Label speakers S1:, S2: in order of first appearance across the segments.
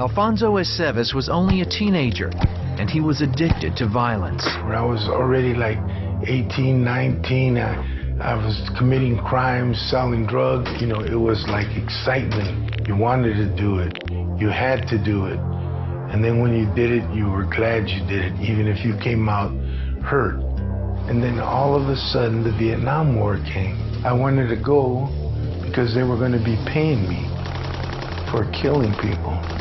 S1: Alfonso Aceves was only a teenager, and he was addicted to violence.
S2: When I was already like 18, 19, I, I was committing crimes, selling drugs. You know, it was like excitement. You wanted to do it. You had to do it. And then when you did it, you were glad you did it, even if you came out hurt. And then all of a sudden, the Vietnam War came. I wanted to go because they were going to be paying me for killing people.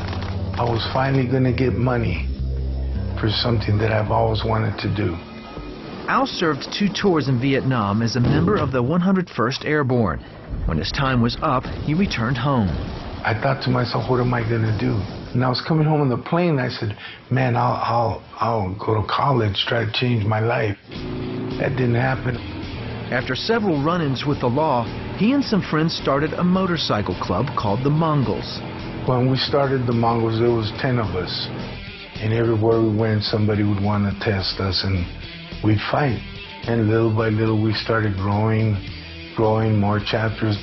S2: I was finally going to get money for something that I've always wanted to do.
S1: Al served two tours in Vietnam as a member of the 101st Airborne. When his time was up, he returned home.
S2: I thought to myself, what am I going to do? And I was coming home on the plane. I said, man, I'll, I'll, I'll go to college, try to change my life. That didn't happen.
S1: After several run-ins with the law, he and some friends started a motorcycle club called the Mongols.
S2: When we started the Mongols, there was 10 of us. And everywhere we went, somebody would want to test us, and we'd fight. And little by little, we started growing, growing more chapters,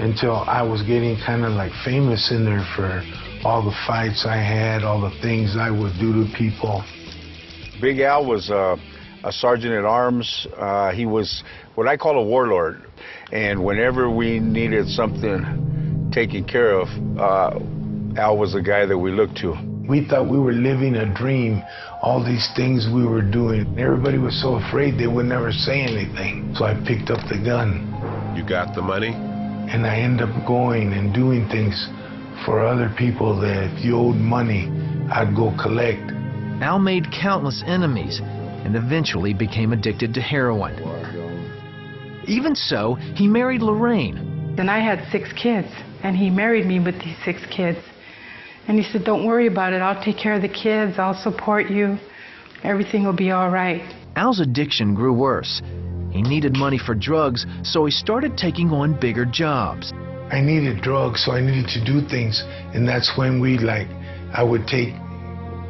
S2: until I was getting kind of like famous in there for all the fights I had, all the things I would do to people.
S3: Big Al was uh, a sergeant at arms. Uh, he was what I call a warlord. And whenever we needed something taken care of, uh, Al was the guy that we looked to.
S2: We thought we were living a dream, all these things we were doing. Everybody was so afraid they would never say anything. So I picked up the gun.
S4: You got the money?
S2: And I end up going and doing things for other people that if you owed money, I'd go collect.
S1: Al made countless enemies and eventually became addicted to heroin. Even so, he married Lorraine.
S5: And I had six kids, and he married me with these six kids. And he said, Don't worry about it. I'll take care of the kids. I'll support you. Everything will be all right.
S1: Al's addiction grew worse. He needed money for drugs, so he started taking on bigger jobs.
S2: I needed drugs, so I needed to do things. And that's when we, like, I would take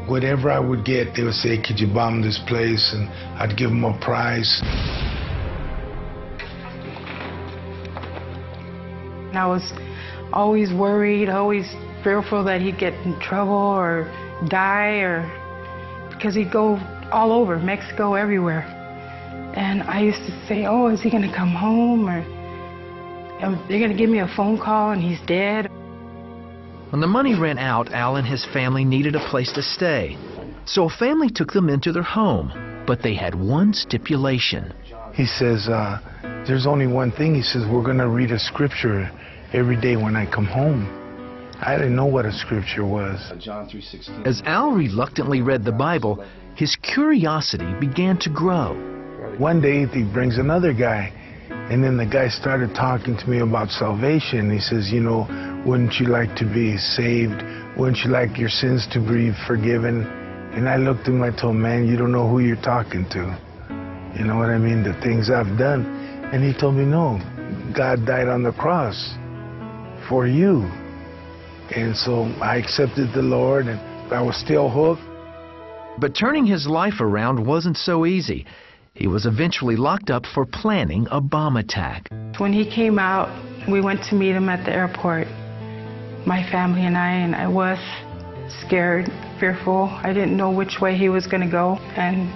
S2: whatever I would get. They would say, Could you bomb this place? And I'd give them a prize.
S5: And I was always worried, always fearful that he'd get in trouble or die or because he'd go all over Mexico everywhere. And I used to say oh is he going to come home or they're going to give me a phone call and he's dead.
S1: When the money ran out Al and his family needed a place to stay. So a family took them into their home but they had one stipulation.
S2: He says uh, there's only one thing. He says we're going to read a scripture every day when I come home I didn't know what a scripture was.
S6: John 3:16.
S1: As Al reluctantly read the Bible, his curiosity began to grow.
S2: One day he brings another guy, and then the guy started talking to me about salvation. He says, "You know, wouldn't you like to be saved? Wouldn't you like your sins to be forgiven?" And I looked at him. I told him, "Man, you don't know who you're talking to. You know what I mean? The things I've done." And he told me, "No, God died on the cross for you." And so I accepted the Lord and I was still hooked.
S1: But turning his life around wasn't so easy. He was eventually locked up for planning a bomb attack.
S5: When he came out, we went to meet him at the airport, my family and I, and I was scared, fearful. I didn't know which way he was going to go. And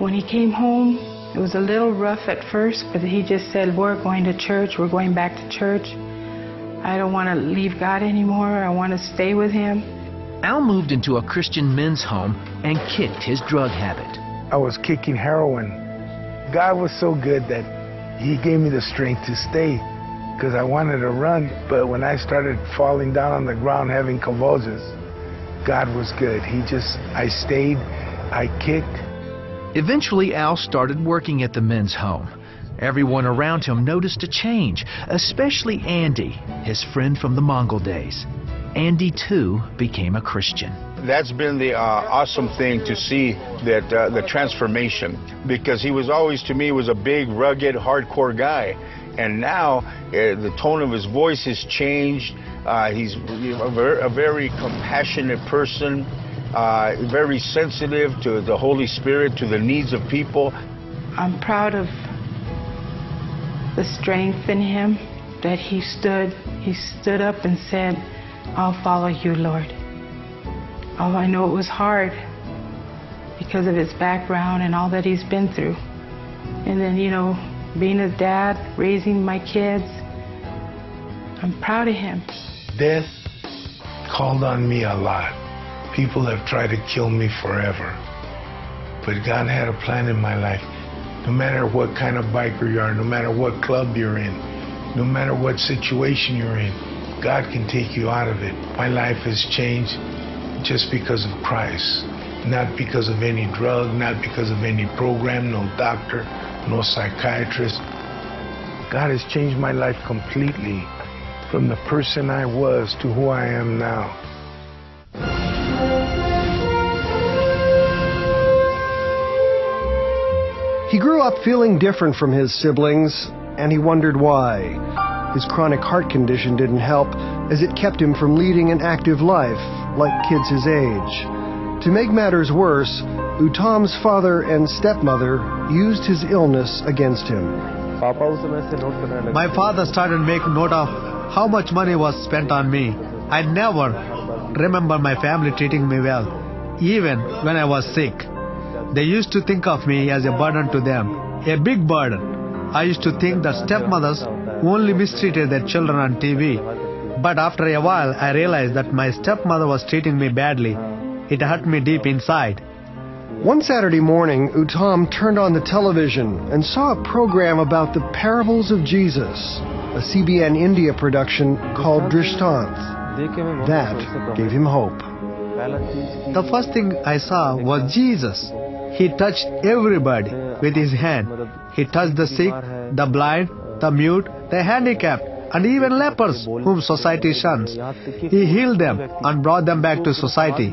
S5: when he came home, it was a little rough at first, but he just said, We're going to church, we're going back to church. I don't want to leave God anymore. I want to stay with Him.
S1: Al moved into a Christian men's home and kicked his drug habit.
S2: I was kicking heroin. God was so good that He gave me the strength to stay because I wanted to run. But when I started falling down on the ground having convulsions, God was good. He just, I stayed, I kicked.
S1: Eventually, Al started working at the men's home. Everyone around him noticed a change, especially Andy, his friend from the Mongol days. Andy, too, became a Christian.
S3: That's been the uh, awesome thing to see that uh, the transformation because he was always to me was a big rugged hardcore guy and now uh, the tone of his voice has changed uh, he's a very, a very, compassionate person uh, very sensitive to the Holy Spirit to the needs of people
S5: I'm proud of the strength in him that he stood he stood up and said I'll follow you Lord Oh, I know it was hard because of his background and all that he's been through. And then, you know, being a dad, raising my kids, I'm proud of him.
S2: Death called on me a lot. People have tried to kill me forever. But God had a plan in my life. No matter what kind of biker you are, no matter what club you're in, no matter what situation you're in, God can take you out of it. My life has changed just because of Christ, not because of any drug, not because of any program, no doctor, no psychiatrist. God has changed my life completely from the person I was to who I am now.
S4: He grew up feeling different from his siblings, and he wondered why. His chronic heart condition didn't help, as it kept him from leading an active life, like kids his age. To make matters worse, Uttam's father and stepmother used his illness against him.
S6: My father started making note of how much money was spent on me. I never remember my family treating me well, even when I was sick. They used to think of me as a burden to them, a big burden. I used to think that stepmothers only mistreated their children on TV. But after a while, I realized that my stepmother was treating me badly. It hurt me deep inside.
S4: One Saturday morning, Uttam turned on the television and saw a program about the parables of Jesus, a CBN India production called Drishtant. That gave him hope.
S6: The first thing I saw was Jesus. He touched everybody with his hand. He touched the sick, the blind, the mute, the handicapped, and even lepers whom society shuns. He healed them and brought them back to society.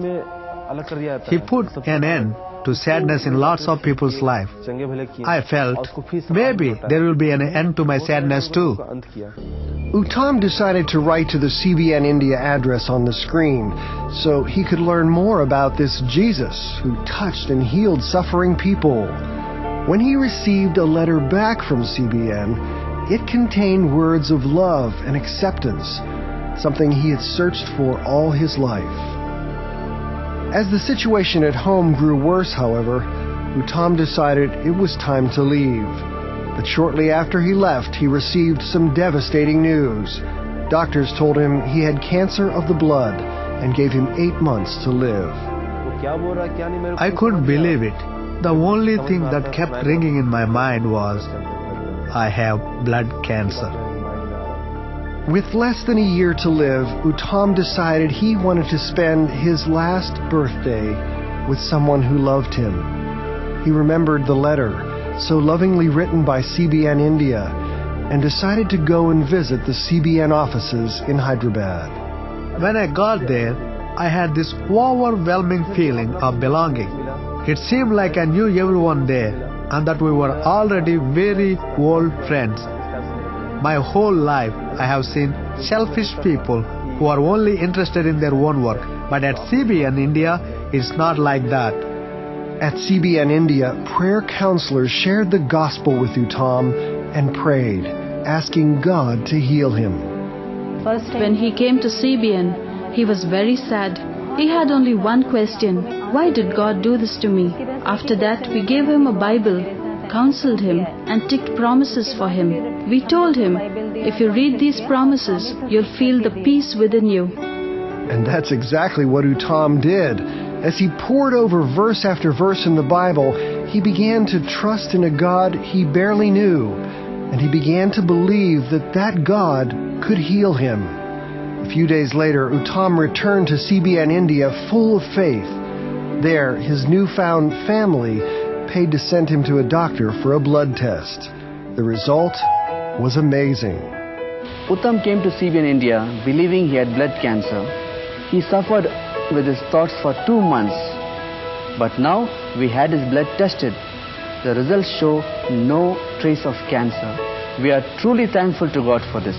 S6: He put an end to sadness in lots of people's life. I felt maybe there will be an end to my sadness too.
S4: Uttam decided to write to the CBN India address on the screen so he could learn more about this Jesus who touched and healed suffering people. When he received a letter back from CBN, it contained words of love and acceptance, something he had searched for all his life. As the situation at home grew worse, however, Uttam decided it was time to leave. But shortly after he left, he received some devastating news. Doctors told him he had cancer of the blood and gave him eight months to live.
S6: I couldn't believe it. The only thing that kept ringing in my mind was, I have blood cancer.
S4: With less than a year to live, Uttam decided he wanted to spend his last birthday with someone who loved him. He remembered the letter, so lovingly written by CBN India, and decided to go and visit the CBN offices in Hyderabad.
S6: When I got there, I had this overwhelming feeling of belonging. It seemed like I knew everyone there and that we were already very old friends. My whole life, I have seen selfish people who are only interested in their own work. But at CBN India, it's not like that.
S4: At CBN India, prayer counselors shared the gospel with Uttam, and prayed, asking God to heal him.
S7: First, When he came to CBN, he was very sad. He had only one question Why did God do this to me? After that, we gave him a Bible counseled him and ticked promises for him. We told him, if you read these promises, you'll feel the peace within you.
S4: And that's exactly what Uttam did. As he pored over verse after verse in the Bible, he began to trust in a God he barely knew, and he began to believe that that God could heal him. A few days later, Uttam returned to CBN India full of faith. There, his newfound family paid to send him to a doctor for a blood test. The result was amazing.
S8: Uttam came to CBN India believing he had blood cancer. He suffered with his thoughts for two months. But now we had his blood tested. The results show no trace of cancer. We are truly thankful to God for this.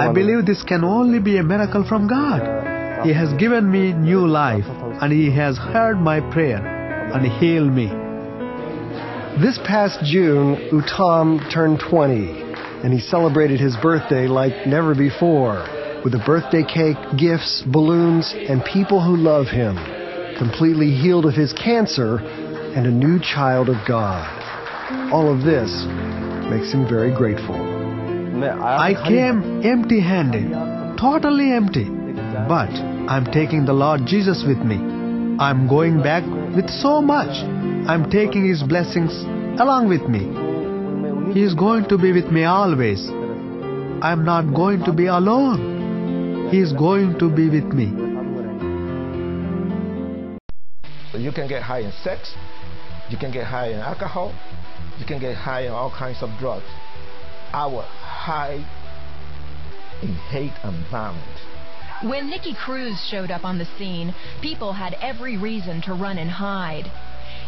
S6: I believe this can only be a miracle from God. He has given me new life and He has heard my prayer and heal me.
S4: This past June, Uttam turned 20, and he celebrated his birthday like never before. with a birthday cake, gifts, balloons, and people who love him, completely healed of his cancer and a new child of God. All of this makes him very grateful.
S6: I came empty handed, totally empty. But I'm taking the Lord Jesus with me. I'm going back with so much. I'm taking His blessings along with me. He is going to be with me always. I'm not going to be alone. He is going to be with me.
S9: You can get high in sex, you can get high in alcohol, you can get high in all kinds of drugs. I was high in hate and violence.
S10: When Nicky Cruz showed up on the scene, people had every reason to run and hide.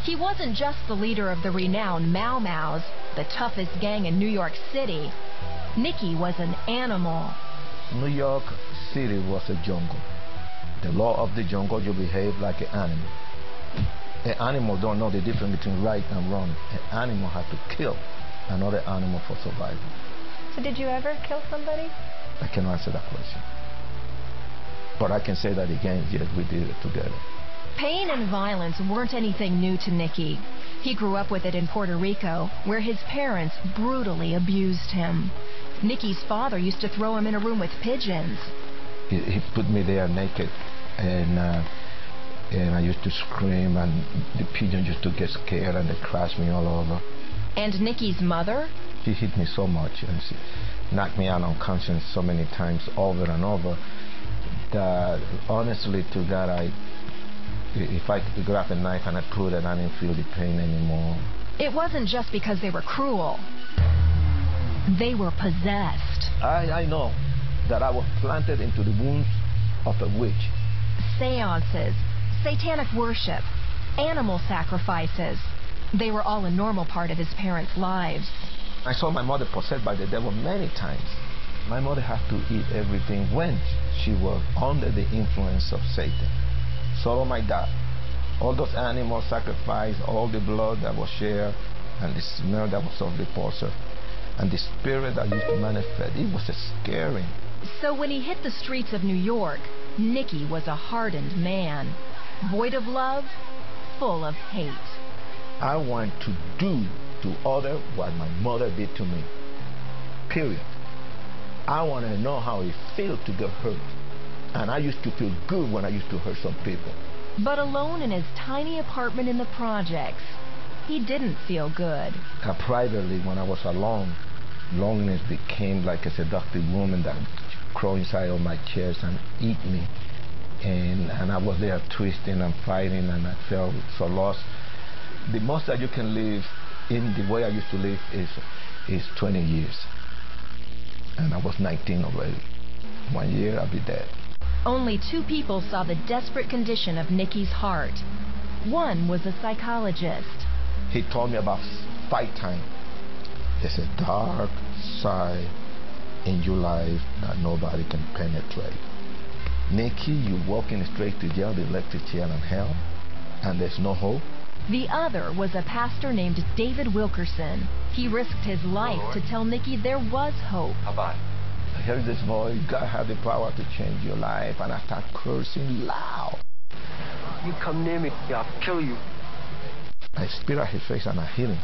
S10: He wasn't just the leader of the renowned Mau Mau's, the toughest gang in New York City. Nicky was an animal.
S9: New York City was a jungle. The law of the jungle, you behave like an animal. An animal don't know the difference between right and wrong. An animal has to kill another animal for survival.
S10: So did you ever kill somebody?
S9: I cannot answer that question. But I can say that again, yes, we did it together.
S10: Pain and violence weren't anything new to Nicky. He grew up with it in Puerto Rico, where his parents brutally abused him. Nicky's father used to throw him in a room with pigeons.
S9: He, he put me there naked, and uh, and I used to scream, and the pigeons used to get scared, and they crashed me all over.
S10: And Nicky's mother?
S9: She hit me so much, and she knocked me out unconscious so many times over and over that uh, honestly to God, I if I could grab a knife and I put it, I didn't feel the pain anymore.
S10: It wasn't just because they were cruel. They were possessed.
S9: I, I know that I was planted into the wounds of a witch.
S10: Seances, satanic worship, animal sacrifices. They were all a normal part of his parents' lives.
S9: I saw my mother possessed by the devil many times. My mother had to eat everything when she was under the influence of Satan. So my dad. All those animals sacrificed, all the blood that was shared, and the smell that was of the repulsive, and the spirit that used to manifest, it was scary.
S10: So when he hit the streets of New York, Nicky was a hardened man, void of love, full of hate.
S9: I want to do to others what my mother did to me. Period. I want to know how it feels to get hurt. And I used to feel good when I used to hurt some people.
S10: But alone in his tiny apartment in the projects, he didn't feel good.
S9: Uh, privately, when I was alone, loneliness became like a seductive woman that crawled inside of my chest and eat me. And, and I was there twisting and fighting and I felt so lost. The most that you can live in the way I used to live is, is 20 years. And I was 19 already. One year I'll be dead.
S10: Only two people saw the desperate condition of Nicky's heart. One was a psychologist.
S9: He told me about fight time. There's a dark side in your life that nobody can penetrate. Nicky, you walking straight to jail, the electric chair and hell, and there's no hope.
S10: The other was a pastor named David Wilkerson. He risked his life to tell Nicky there was hope.
S9: How about I heard this voice, God has the power to change your life, and I start cursing loud.
S11: You come near me, I'll kill you.
S9: I spit at his face and I hit him.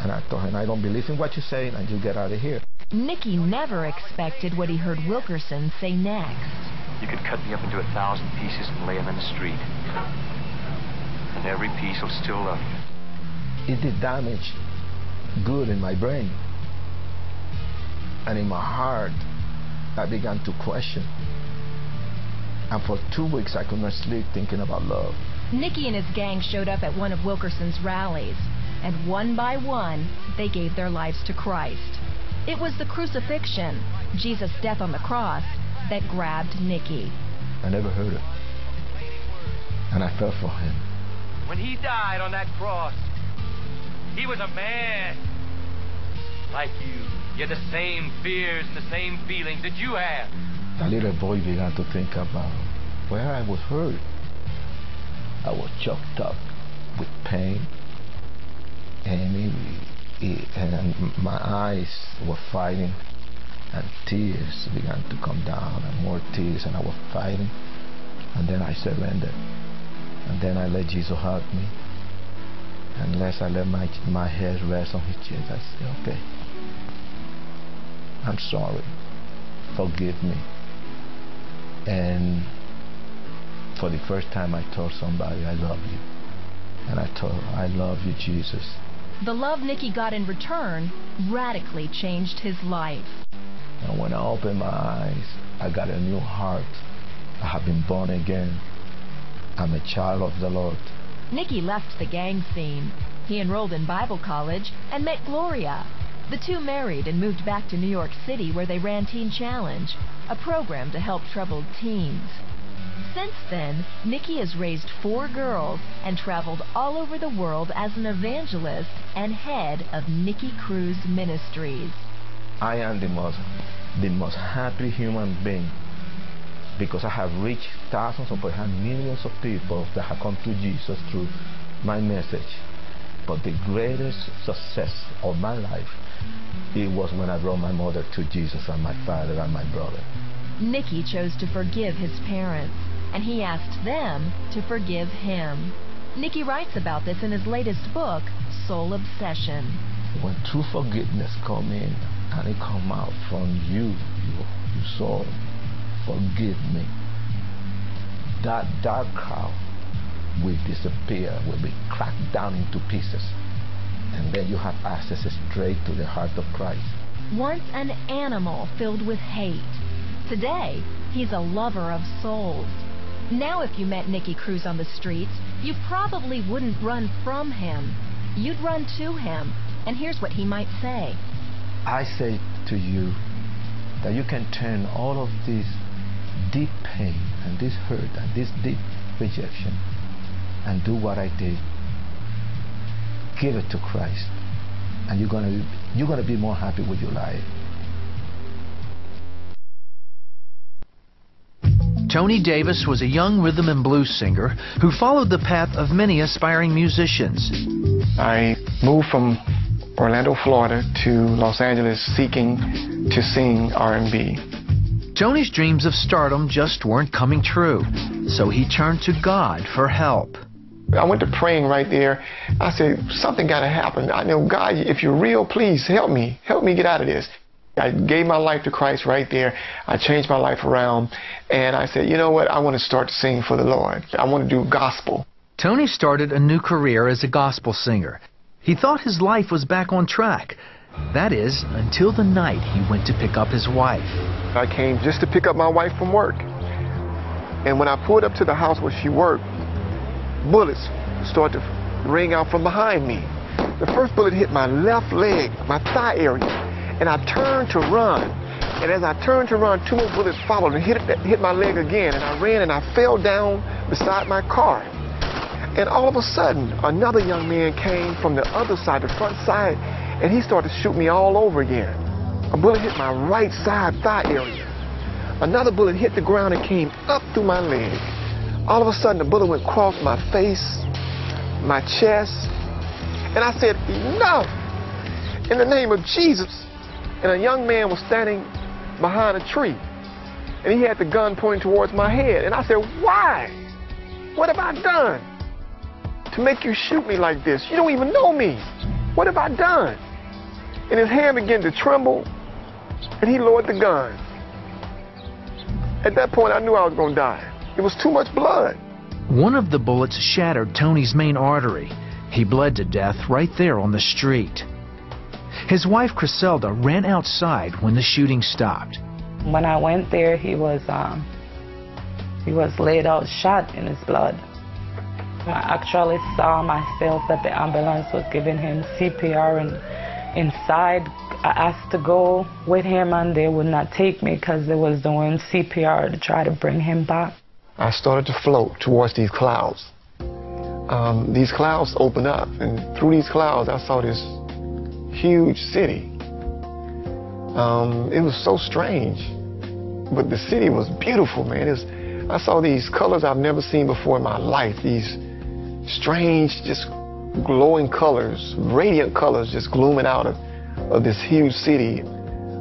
S9: And I told him, I don't believe in what you're saying, and you get out of here.
S10: Nicky never expected what he heard Wilkerson say next.
S11: You could cut me up into a thousand pieces and lay them in the street. And every piece will still love you.
S9: It did damage good in my brain. And in my heart, I began to question. And for two weeks, I could not sleep thinking about love.
S10: Nicky and his gang showed up at one of Wilkerson's rallies, and one by one, they gave their lives to Christ. It was the crucifixion, Jesus' death on the cross, that grabbed Nicky.
S9: I never heard it. And I fell for him.
S12: When he died on that cross, he was a man like you. You had the same fears and the same feelings that you have.
S9: The little boy began to think about where I was hurt. I was choked up with pain, and, it, it, and my eyes were fighting and tears began to come down and more tears and I was fighting and then I surrendered and then I let Jesus hug me. Unless I let my, my head rest on his chest. I say, okay. I'm sorry. Forgive me. And for the first time I told somebody I love you. And I told I love you Jesus.
S10: The love Nicky got in return radically changed his life.
S9: and when I opened my eyes, I got a new heart. I have been born again. I'm a child of the Lord.
S10: Nicky left the gang scene. He enrolled in Bible college and met Gloria. The two married and moved back to New York City where they ran Teen Challenge, a program to help troubled teens. Since then, Nicky has raised four girls and traveled all over the world as an evangelist and head of Nicky Cruz Ministries.
S9: I am the most, the most happy human being because I have reached thousands or perhaps millions of people that have come to Jesus through my message. But the greatest success of my life, it was when I brought my mother to Jesus and my father and my brother.
S10: Nicky chose to forgive his parents, and he asked them to forgive him. Nicky writes about this in his latest book, Soul Obsession.
S9: When true forgiveness come in and it come out from you, you, you soul, forgive me. That dark cloud will disappear, will be cracked down into pieces. And then you have access straight to the heart of Christ.
S10: Once an animal filled with hate. Today, he's a lover of souls. Now if you met Nicky Cruz on the streets, you probably wouldn't run from him. You'd run to him. And here's what he might say.
S9: I say to you that you can turn all of this deep pain and this hurt and this deep rejection and do what I did. Give it to Christ. And you're gonna you're gonna be more happy with your life.
S1: Tony Davis was a young rhythm and blues singer who followed the path of many aspiring musicians.
S13: I moved from Orlando, Florida to Los Angeles seeking to sing R&B.
S1: Tony's dreams of stardom just weren't coming true, so he turned to God for help.
S13: I went to praying right there. I said, something got to happen. I know, God, if you're real, please help me. Help me get out of this. I gave my life to Christ right there. I changed my life around. And I said, you know what? I want to start to sing for the Lord. I want to do gospel.
S1: Tony started a new career as a gospel singer. He thought his life was back on track. That is, until the night he went to pick up his wife.
S13: I came just to pick up my wife from work. And when I pulled up to the house where she worked, bullets started to ring out from behind me. The first bullet hit my left leg, my thigh area, and I turned to run. And as I turned to run, two more bullets followed and hit, hit my leg again. And I ran and I fell down beside my car. And all of a sudden, another young man came from the other side, the front side, and he started to shoot me all over again. A bullet hit my right side thigh area. Another bullet hit the ground and came up through my leg. All of a sudden, the bullet went across my face, my chest, and I said, enough! In the name of Jesus. And a young man was standing behind a tree, and he had the gun pointing towards my head. And I said, why? What have I done to make you shoot me like this? You don't even know me. What have I done? And his hand began to tremble, and he lowered the gun. At that point, I knew I was going to die. It was too much blood.
S1: One of the bullets shattered Tony's main artery. He bled to death right there on the street. His wife, Criselda, ran outside when the shooting stopped.
S5: When I went there, he was um, he was laid out shot in his blood. I actually saw myself that the ambulance was giving him CPR and inside I asked to go with him and they would not take me because they was doing CPR to try to bring him back.
S13: I started to float towards these clouds. Um, these clouds opened up and through these clouds I saw this huge city. Um, it was so strange, but the city was beautiful, man. Was, I saw these colors I've never seen before in my life. These strange, just glowing colors, radiant colors just glooming out of, of this huge city.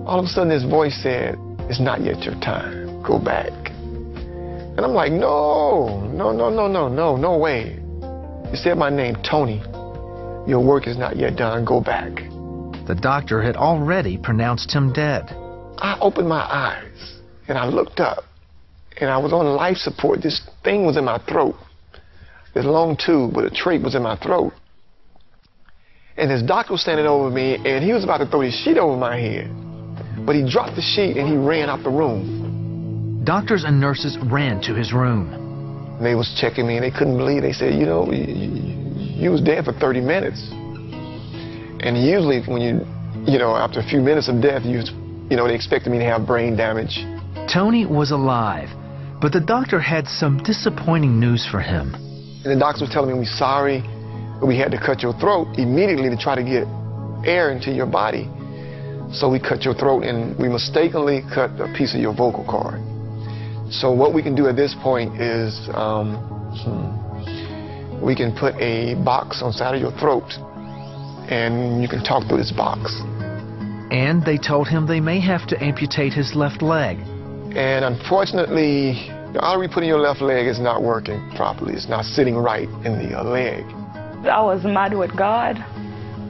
S13: all of a sudden this voice said, It's not yet your time. Go back. And I'm like, No, no, no, no, no, no, no way. It said my name, Tony. Your work is not yet done. Go back.
S1: The doctor had already pronounced him dead.
S13: I opened my eyes and I looked up and I was on life support. This thing was in my throat. This long tube with a trach was in my throat. And this doctor was standing over me and he was about to throw his sheet over my head. But he dropped the sheet and he ran out the room.
S1: Doctors and nurses ran to his room.
S13: They was checking me and they couldn't believe. They said, you know, you, you was dead for 30 minutes. And usually when you, you know, after a few minutes of death, you, you know, they expected me to have brain damage.
S1: Tony was alive, but the doctor had some disappointing news for him.
S13: And the doctor was telling me, we're sorry, we had to cut your throat immediately to try to get air into your body. So we cut your throat and we mistakenly cut a piece of your vocal cord. So what we can do at this point is um, hmm, we can put a box on side of your throat and you can talk through this box.
S1: And they told him they may have to amputate his left leg.
S13: And unfortunately, the artery put in your left leg is not working properly. It's not sitting right in the leg.
S14: I was mad with God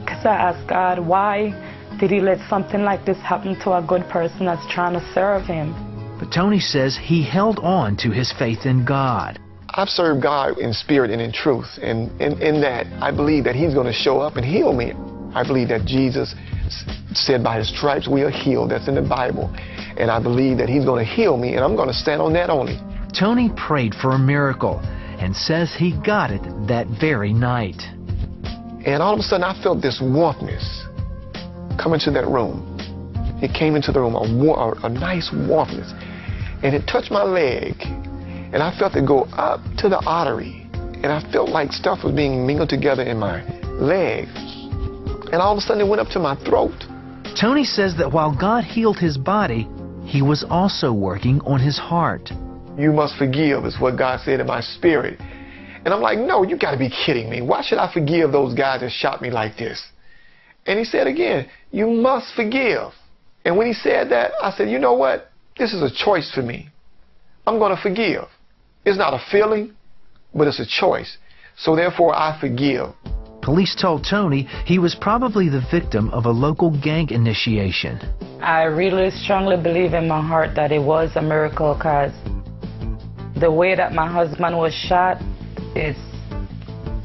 S14: because I asked God, why did he let something like this happen to a good person that's trying to serve him?
S1: But Tony says he held on to his faith in God.
S13: I've served God in spirit and in truth. And in, in that, I believe that he's going to show up and heal me. I believe that Jesus said by his stripes we are healed. That's in the Bible. And I believe that he's going to heal me, and I'm going to stand on that only.
S1: Tony prayed for a miracle and says he got it that very night.
S13: And all of a sudden, I felt this warmthness come into that room. It came into the room, a, war, a nice warmthness. And it touched my leg. And I felt it go up to the artery. And I felt like stuff was being mingled together in my leg. And all of a sudden, it went up to my throat.
S1: Tony says that while God healed his body, he was also working on his heart.
S13: You must forgive, is what God said in my spirit. And I'm like, no, you got to be kidding me. Why should I forgive those guys that shot me like this? And he said again, you must forgive. And when he said that, I said, you know what? This is a choice for me. I'm going to forgive. It's not a feeling, but it's a choice. So therefore, I forgive.
S1: Police told Tony he was probably the victim of a local gang initiation.
S14: I really strongly believe in my heart that it was a miracle because the way that my husband was shot is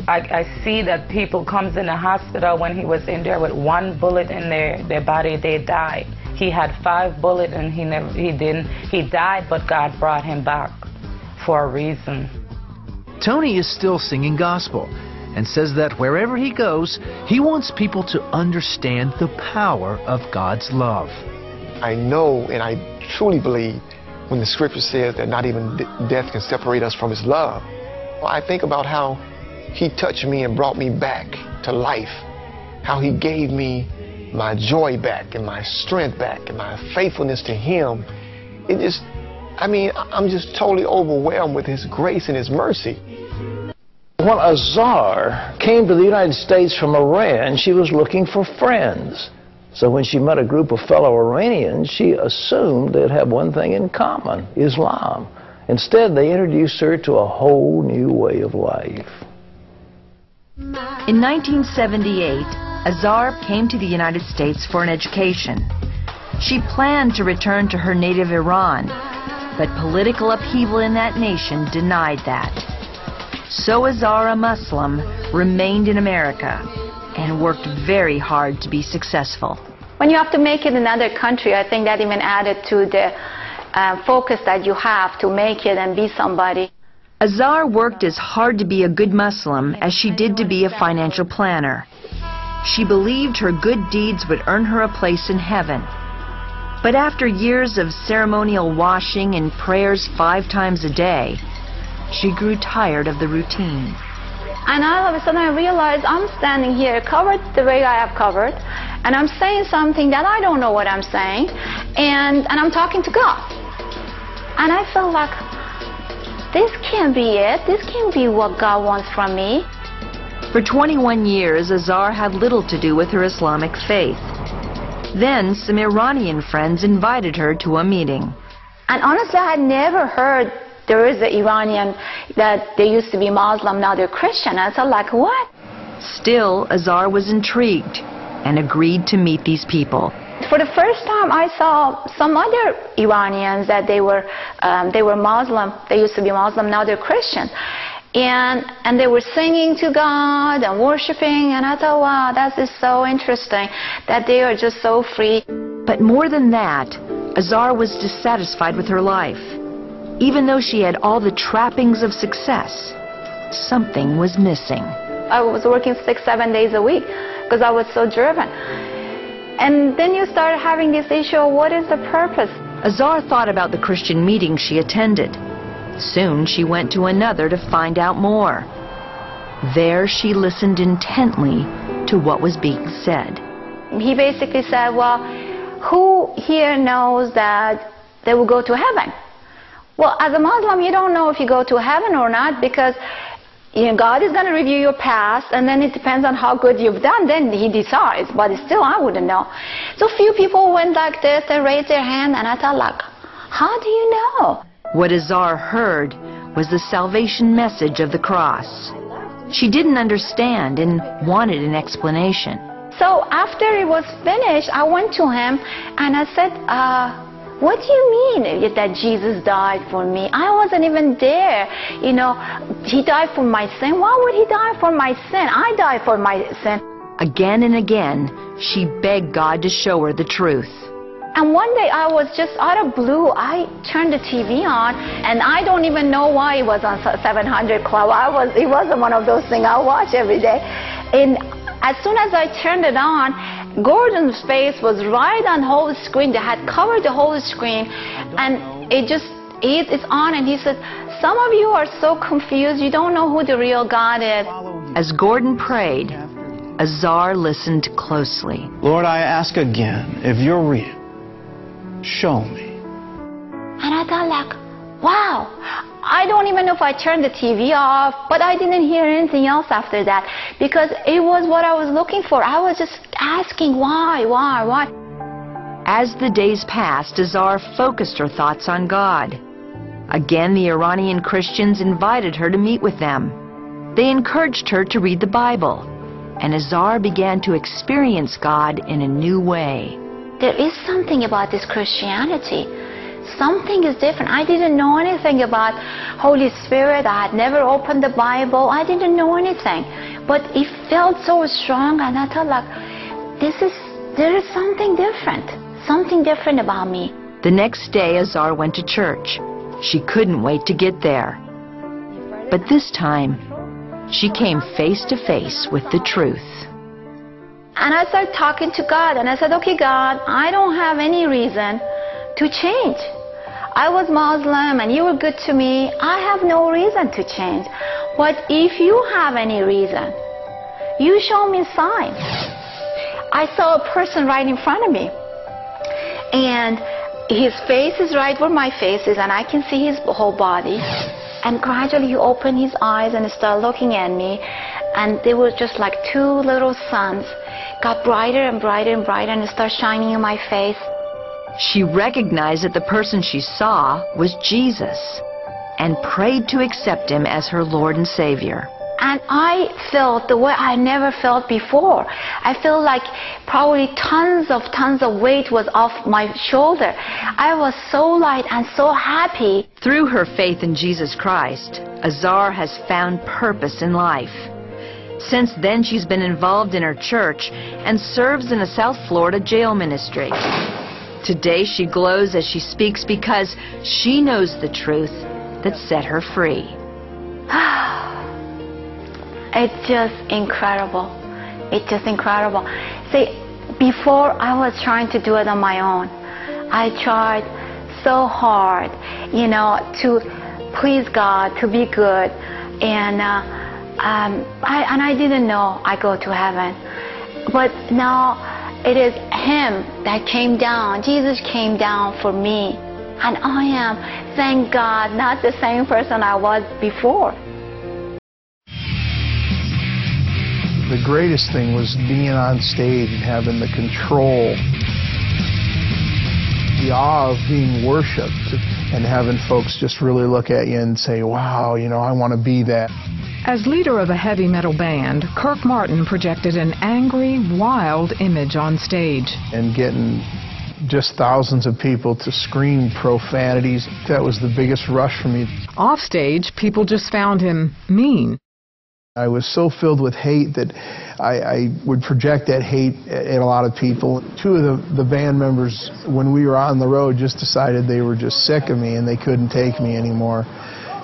S14: I, I, see that people comes in the hospital when he was in there with one bullet in their, their body, they died. He had five bullets and he never he didn't he died but God brought him back for a reason.
S1: Tony is still singing gospel and says that wherever he goes, he wants people to understand the power of God's love.
S13: I know and I truly believe when the scripture says that not even death can separate us from his love. I think about how he touched me and brought me back to life, how he gave me my joy back and my strength back and my faithfulness to him. It just, I mean, I'm just totally overwhelmed with his grace and his mercy.
S15: When Azar came to the United States from Iran, she was looking for friends. So when she met a group of fellow Iranians, she assumed they'd have one thing in common, Islam. Instead, they introduced her to a whole new way of life.
S10: In 1978, Azar came to the United States for an education. She planned to return to her native Iran, but political upheaval in that nation denied that. So Azar, a Muslim, remained in America and worked very hard to be successful.
S16: When you have to make it in another country, I think that even added to the uh, focus that you have to make it and be somebody.
S10: Azar worked as hard to be a good Muslim as she did to be a financial planner. She believed her good deeds would earn her a place in heaven. But after years of ceremonial washing and prayers five times a day, she grew tired of the routine.
S16: And all of a sudden I realized I'm standing here covered the way I have covered, and I'm saying something that I don't know what I'm saying, and, and I'm talking to God. And I felt like, this can't be it. This can't be what God wants from me.
S10: For 21 years, Azar had little to do with her Islamic faith. Then some Iranian friends invited her to a meeting.
S16: And honestly, I had never heard there is an Iranian that they used to be Muslim, now they're Christian. I thought, like, what?
S10: Still, Azar was intrigued and agreed to meet these people.
S16: For the first time, I saw some other Iranians that they were um, they were Muslim. They used to be Muslim, now they're Christian, and and they were singing to God and worshiping. And I thought, wow, that is so interesting that they are just so free.
S10: But more than that, Azar was dissatisfied with her life. Even though she had all the trappings of success, something was missing.
S16: I was working six, seven days a week because I was so driven. And then you start having this issue of what is the purpose?
S10: Azar thought about the Christian meeting she attended. Soon she went to another to find out more. There she listened intently to what was being said.
S16: He basically said, well, who here knows that they will go to heaven? Well, as a Muslim, you don't know if you go to heaven or not because you know, God is going to review your past, and then it depends on how good you've done. Then He decides. But still, I wouldn't know. So few people went like this. and raised their hand, and I thought, like, how do you know?
S10: What Azar heard was the salvation message of the cross. She didn't understand and wanted an explanation.
S16: So after it was finished, I went to him and I said, uh, what do you mean that Jesus died for me? I wasn't even there. You know, he died for my sin. Why would he die for my sin? I died for my sin.
S10: Again and again, she begged God to show her the truth.
S16: And one day I was just out of blue, I turned the TV on, and I don't even know why it was on 700 Club. I was, it wasn't one of those things I watch every day. And as soon as I turned it on, Gordon's face was right on the whole screen. They had covered the whole screen, and it just it, it's on. And he said, "Some of you are so confused. You don't know who the real God is."
S10: As Gordon prayed, Azar listened closely.
S17: Lord, I ask again, if you're real, show me.
S16: And I thought, like, wow, I don't even know if I turned the TV off, but I didn't hear anything else after that because it was what I was looking for. I was just asking why, why, why.
S10: As the days passed, Azar focused her thoughts on God. Again, the Iranian Christians invited her to meet with them. They encouraged her to read the Bible, and Azar began to experience God in a new way.
S16: There is something about this Christianity something is different. I didn't know anything about Holy Spirit. I had never opened the Bible. I didn't know anything. But it felt so strong and I thought like, this is, there is something different. Something different about me.
S10: The next day, Azar went to church. She couldn't wait to get there. But this time, she came face to face with the truth.
S16: And I started talking to God and I said, okay, God, I don't have any reason to change. I was Muslim and you were good to me. I have no reason to change. But if you have any reason, you show me a sign. I saw a person right in front of me. And his face is right where my face is, and I can see his whole body. And gradually he opened his eyes and started looking at me. And they were just like two little suns. Got brighter and brighter and brighter and started shining in my face.
S10: She recognized that the person she saw was Jesus and prayed to accept him as her Lord and Savior.
S16: And I felt the way I never felt before. I felt like probably tons of tons of weight was off my shoulder. I was so light and so happy.
S10: Through her faith in Jesus Christ, Azar has found purpose in life. Since then, she's been involved in her church and serves in a South Florida jail ministry. Today she glows as she speaks because she knows the truth that set her free.
S16: it's just incredible. It's just incredible. See, before I was trying to do it on my own. I tried so hard, you know, to please God, to be good, and uh, um, I and I didn't know I go to heaven, but now it is Him that came down. Jesus came down for me. And I am, thank God, not the same person I was before.
S18: The greatest thing was being on stage and having the control the awe of being worshiped and having folks just really look at you and say, wow, you know, I want to be that.
S19: As leader of a heavy metal band, Kirk Martin projected an angry, wild image on stage.
S18: And getting just thousands of people to scream profanities, that was the biggest rush for me.
S19: Offstage, people just found him mean.
S18: I was so filled with hate that I, I would project that hate at, at, a lot of people. Two of the, the band members, when we were on the road, just decided they were just sick of me and they couldn't take me anymore.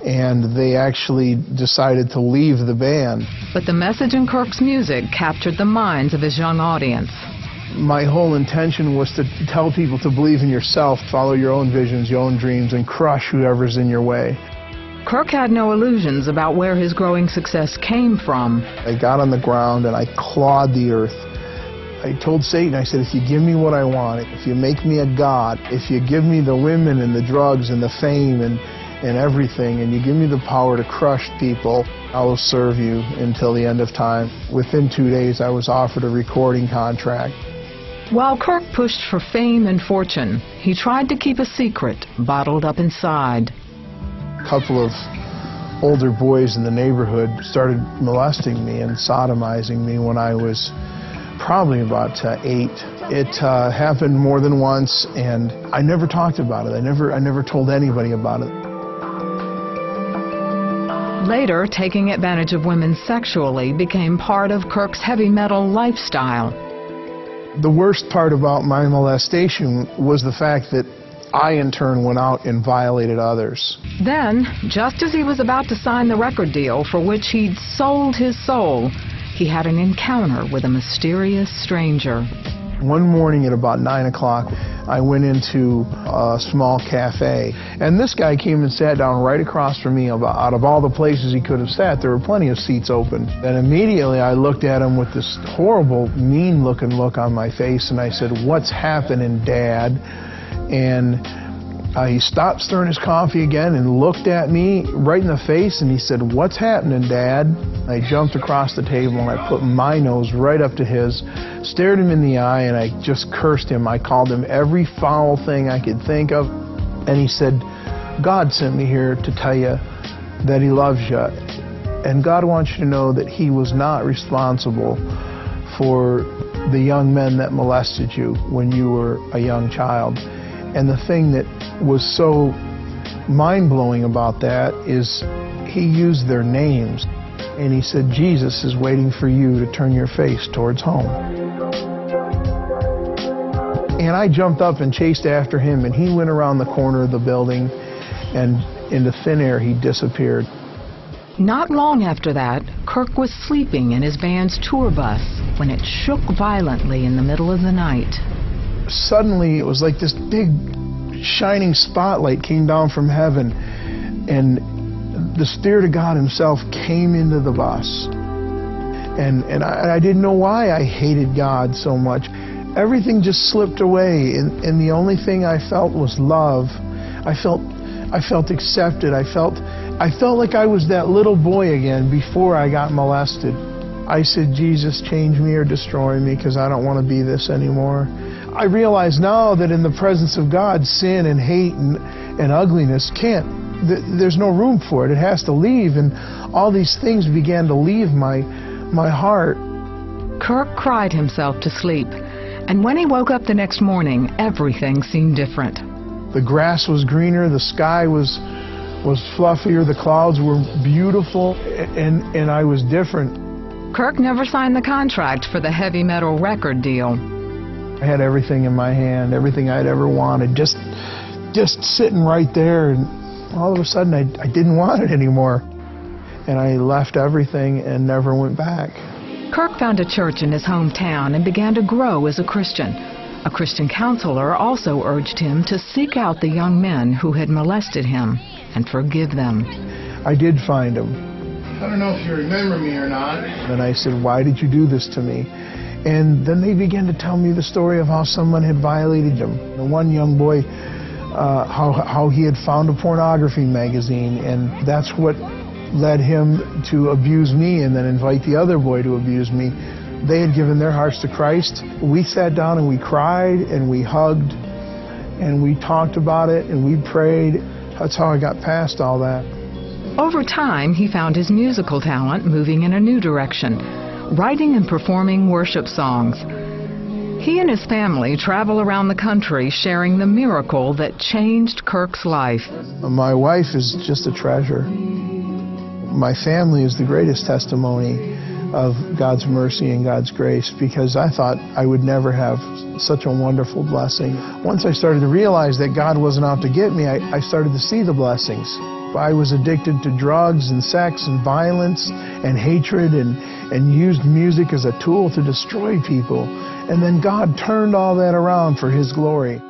S18: And they actually decided to leave the band.
S19: But the message in Kirk's music captured the minds of his young audience.
S18: My whole intention was to tell people to believe in yourself, follow your own visions, your own dreams, and crush whoever's in your way.
S19: Kirk had no illusions about where his growing success came from.
S18: I got on the ground and I clawed the earth. I told Satan, I said, if you give me what I want, if you make me a god, if you give me the women and the drugs and the fame and, and everything, and you give me the power to crush people, I will serve you until the end of time. Within two days, I was offered a recording contract.
S19: While Kirk pushed for fame and fortune, he tried to keep a secret bottled up inside A
S18: couple of older boys in the neighborhood started molesting me and sodomizing me when I was probably about uh, eight. It uh, happened more than once, and I never talked about it. I never, I never told anybody about it.
S19: Later, taking advantage of women sexually became part of Kirk's heavy metal lifestyle.
S18: The worst part about my molestation was the fact that I in turn went out and violated others.
S19: Then, just as he was about to sign the record deal for which he'd sold his soul, he had an encounter with a mysterious stranger.
S18: One morning at about 9 o'clock, I went into a small cafe, and this guy came and sat down right across from me. Out of all the places he could have sat, there were plenty of seats open. And immediately I looked at him with this horrible, mean looking look on my face, and I said, What's happening, Dad? and uh, he stopped stirring his coffee again and looked at me right in the face and he said, What's happening, Dad? I jumped across the table and I put my nose right up to his, stared him in the eye, and I just cursed him. I called him every foul thing I could think of. And he said, God sent me here to tell you that He loves you. And God wants you to know that He was not responsible for the young men that molested you when you were a young child. And the thing that was so mind blowing about that is he used their names. And he said, Jesus is waiting for you to turn your face towards home. And I jumped up and chased after him, and he went around the corner of the building, and into thin air he disappeared.
S19: Not long after that, Kirk was sleeping in his band's tour bus when it shook violently in the middle of the night
S18: suddenly it was like this big shining spotlight came down from heaven and the Spirit of God Himself came into the bus. And, and I, I didn't know why I hated God so much. Everything just slipped away, and, and the only thing I felt was love. I felt, I felt accepted. I felt, I felt like I was that little boy again before I got molested. I said, Jesus, change me or destroy me because I don't want to be this anymore. I realize now that in the presence of God, sin and hate and, and ugliness can't, there's no room for it. It has to leave. And all these things began to leave my, my heart.
S19: Kirk cried himself to sleep. And when he woke up the next morning, everything seemed different.
S18: The grass was greener, the sky was, was fluffier, the clouds were beautiful, and, and I was different.
S19: Kirk never signed the contract for the heavy metal record deal.
S18: I had everything in my hand, everything I'd ever wanted, just just sitting right there. And all of a sudden, I, I didn't want it anymore. And I left everything and never went back.
S19: Kirk found a church in his hometown and began to grow as a Christian. A Christian counselor also urged him to seek out the young men who had molested him and forgive them.
S18: I did find them. I don't know if you remember me or not. And I said, Why did you do this to me? And then they began to tell me the story of how someone had violated them. The one young boy, uh, how, how he had found a pornography magazine, and that's what led him to abuse me and then invite the other boy to abuse me. They had given their hearts to Christ. We sat down and we cried and we hugged and we talked about it and we prayed. That's how I got past all that.
S19: Over time, he found his musical talent moving in a new direction, writing and performing worship songs. He and his family travel around the country sharing the miracle that changed Kirk's life.
S18: My wife is just a treasure. My family is the greatest testimony of God's mercy and God's grace because I thought I would never have such a wonderful blessing. Once I started to realize that God wasn't out to get me, I, I started to see the blessings. I was addicted to drugs and sex and violence and hatred and, and used music as a tool to destroy people. And then God turned all that around for His glory.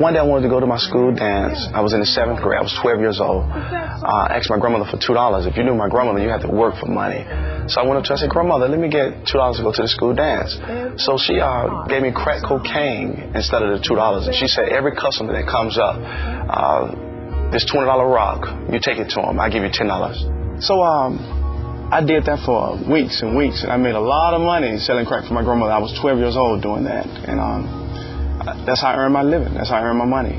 S20: One day I wanted to go to my school dance. I was in the seventh grade. I was 12 years old. Uh, I asked my grandmother for $2. If you knew my grandmother, you had to work for money. So I went up to her and said, Grandmother, let me get $2 to go to the school dance. So she uh, gave me crack cocaine instead of the $2. And she said, every customer that comes up, uh, this $20 rock, you take it to them. I give you $10. So um, I did that for weeks and weeks, and I made a lot of money selling crack for my grandmother. I was 12 years old doing that, and um, that's how I earned my living. That's how I earned my money.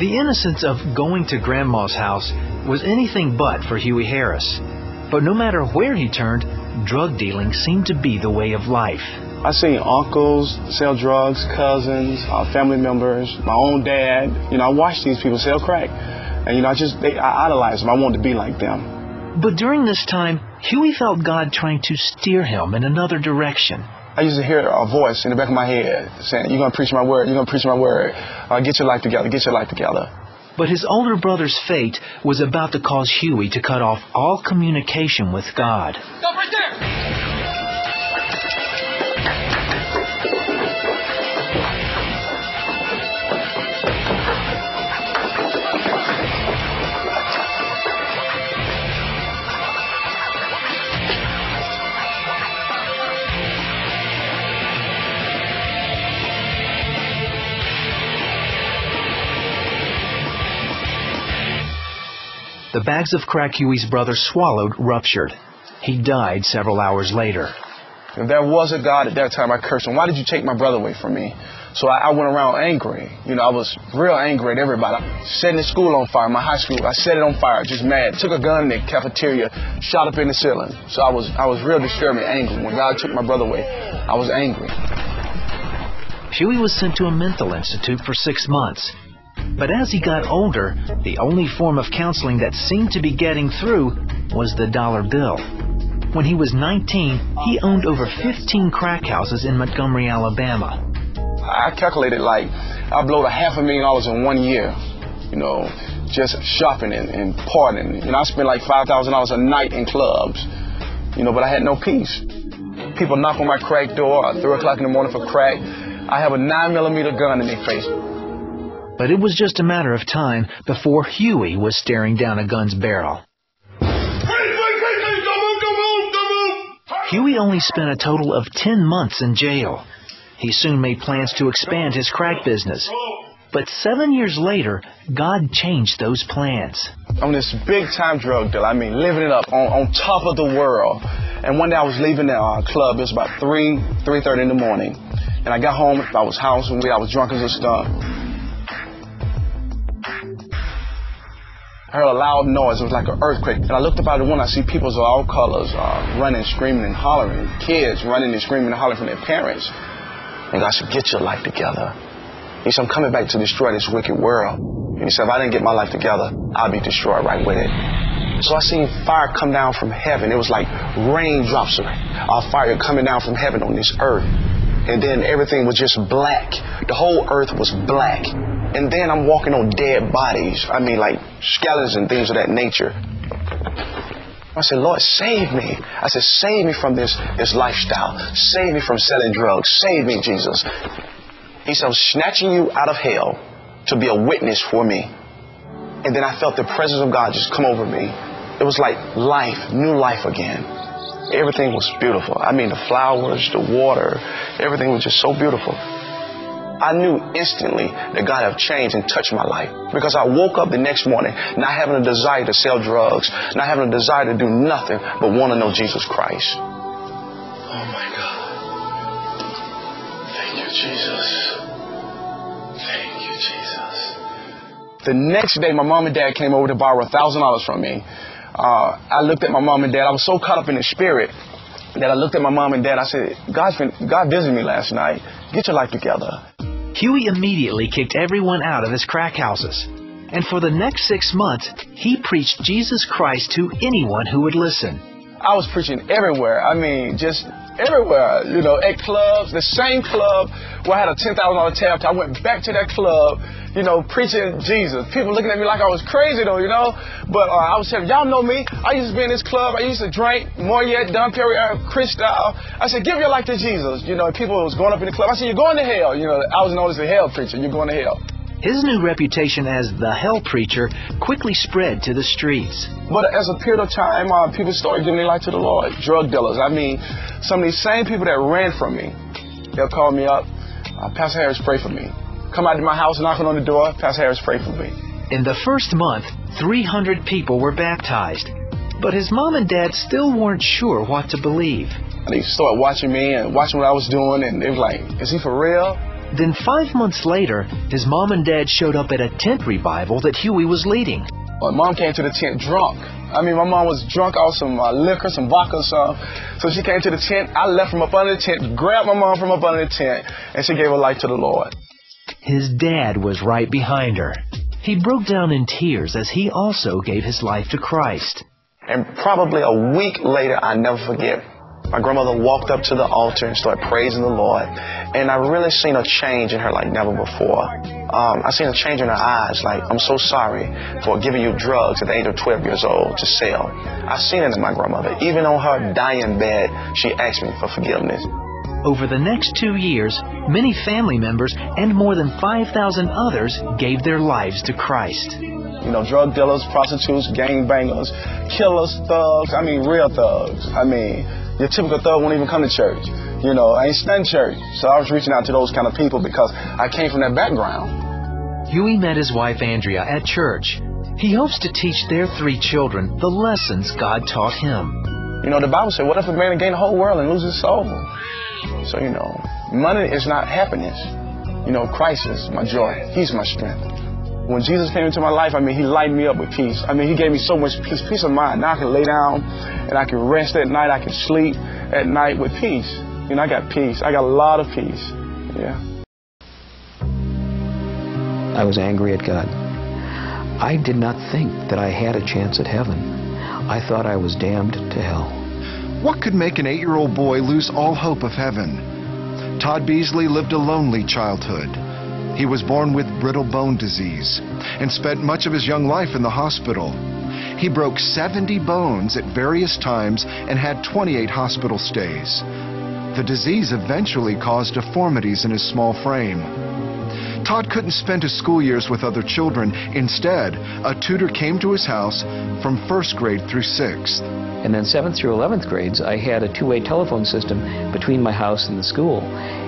S1: The innocence of going to Grandma's house was anything but for Huey Harris. But no matter where he turned, drug dealing seemed to be the way of life.
S20: I seen uncles sell drugs, cousins, uh, family members, my own dad. You know, I watched these people sell crack, and you know, I just they, I idolized them. I wanted to be like them.
S1: But during this time, Huey felt God trying to steer him in another direction.
S20: I used to hear a voice in the back of my head saying, "You're gonna preach my word. You're gonna preach my word. Uh, get your life together. Get your life together."
S1: But his older brother's fate was about to cause Huey to cut off all communication with God.
S12: Stop right there!
S1: The bags of crack Huey's brother swallowed ruptured. He died several hours later.
S20: If there was a God at that time, I cursed him. Why did you take my brother away from me? So I, I went around angry. You know, I was real angry at everybody. Setting the school on fire, my high school. I set it on fire, just mad. Took a gun in the cafeteria, shot up in the ceiling. So I was, I was real disturbed and angry. When God took my brother away, I was angry.
S1: Huey was sent to a mental institute for six months. But as he got older, the only form of counseling that seemed to be getting through was the dollar bill. When he was 19, he owned over 15 crack houses in Montgomery, Alabama.
S20: I calculated like I blowed a half a million dollars in one year, you know, just shopping and, and partying. You know, I spent like $5,000 a night in clubs, you know, but I had no peace. People knock on my crack door at 3 o'clock in the morning for crack. I have a 9 millimeter gun in their face.
S1: But it was just a matter of time before Huey was staring down a gun's barrel. Huey only spent a total of 10 months in jail. He soon made plans to expand his crack business. But seven years later, God changed those plans.
S20: On this big time drug deal, I mean, living it up on, on top of the world. And one day I was leaving the uh, club. It was about 3, 3.30 in the morning. And I got home. I was house and we, I was drunk as a skunk. I heard a loud noise. It was like an earthquake. And I looked up out the window. I see people of all colors uh, running, screaming, and hollering. Kids running and screaming and hollering from their parents. And God said, get your life together. He said, I'm coming back to destroy this wicked world. And he said, if I didn't get my life together, I'll be destroyed right with it. So I seen fire come down from heaven. It was like raindrops of uh, fire coming down from heaven on this earth. And then everything was just black. The whole earth was black. And then I'm walking on dead bodies. I mean, like skeletons and things of that nature. I said, Lord, save me. I said, save me from this, this lifestyle. Save me from selling drugs. Save me, Jesus. He said, I'm snatching you out of hell to be a witness for me. And then I felt the presence of God just come over me. It was like life, new life again. Everything was beautiful. I mean, the flowers, the water, everything was just so beautiful. I knew instantly that God had changed and touched my life because I woke up the next morning not having a desire to sell drugs, not having a desire to do nothing but want to know Jesus Christ. Oh my God. Thank you, Jesus. Thank you, Jesus. The next day, my mom and dad came over to borrow $1,000 from me. Uh, I looked at my mom and dad. I was so caught up in the spirit that I looked at my mom and dad. I said, God's been, God visited me last night. Get your life together.
S1: Huey immediately kicked everyone out of his crack houses. And for the next six months, he preached Jesus Christ to anyone who would listen.
S20: I was preaching everywhere. I mean, just everywhere. You know, at clubs, the same club where I had a $10,000 tab. I went back to that club, you know, preaching Jesus. People looking at me like I was crazy though, you know. But uh, I was saying, y'all know me. I used to be in this club. I used to drink Moët, Dom Perignon, Cristal. I said, give your life to Jesus. You know, people was going up in the club. I said, you're going to hell. You know, I was known as the hell preacher. You're going to hell.
S1: His new reputation as the hell preacher quickly spread to the streets.
S20: But as a period of time, uh, people started giving their life to the Lord. Drug dealers. I mean, some of these same people that ran from me, they'll call me up. Uh, Pastor Harris, pray for me. Come out to my house, knocking on the door. Pastor Harris, pray for me.
S1: In the first month, 300 people were baptized. But his mom and dad still weren't sure what to believe.
S20: They started watching me and watching what I was doing, and they were like, is he for real?
S1: Then five months later, his mom and dad showed up at a tent revival that Huey was leading.
S20: My mom came to the tent drunk. I mean, my mom was drunk off some uh, liquor, some vodka, some. So she came to the tent. I left from up under the tent, grabbed my mom from up under the tent, and she gave her life to the Lord.
S1: His dad was right behind her. He broke down in tears as he also gave his life to Christ.
S20: And probably a week later, I never forget, my grandmother walked up to the altar and started praising the Lord. And I really seen a change in her like never before. Um, I seen a change in her eyes, like, I'm so sorry for giving you drugs at the age of 12 years old to sell. I seen it in my grandmother. Even on her dying bed, she asked me for forgiveness.
S1: Over the next two years, many family members and more than 5,000 others gave their lives to Christ.
S20: You know, drug dealers, prostitutes, gangbangers, killers, thugs, I mean, real thugs. I mean, your typical thug won't even come to church. You know, I ain't stunned church. So I was reaching out to those kind of people because I came from that background.
S1: Huey met his wife Andrea at church. He hopes to teach their three children the lessons God taught him.
S20: You know, the Bible said, what if a man gain the whole world and lose his soul? So, you know, money is not happiness. You know, Christ is my joy. He's my strength. When Jesus came into my life, I mean, he lighted me up with peace. I mean, he gave me so much peace, peace of mind. Now I can lay down and I can rest at night. I can sleep at night with peace. You know, I got peace. I got a lot of peace. Yeah.
S21: I was angry at God. I did not think that I had a chance at heaven. I thought I was damned to hell.
S22: What could make an eight-year-old boy lose all hope of heaven? Todd Beasley lived a lonely childhood. He was born with brittle bone disease and spent much of his young life in the hospital. He broke 70 bones at various times and had 28 hospital stays. The disease eventually caused deformities in his small frame. Todd couldn't spend his school years with other children. Instead, a tutor came to his house from first grade through sixth.
S21: And then 7th through 11th grades, I had a two-way telephone system between my house and the school.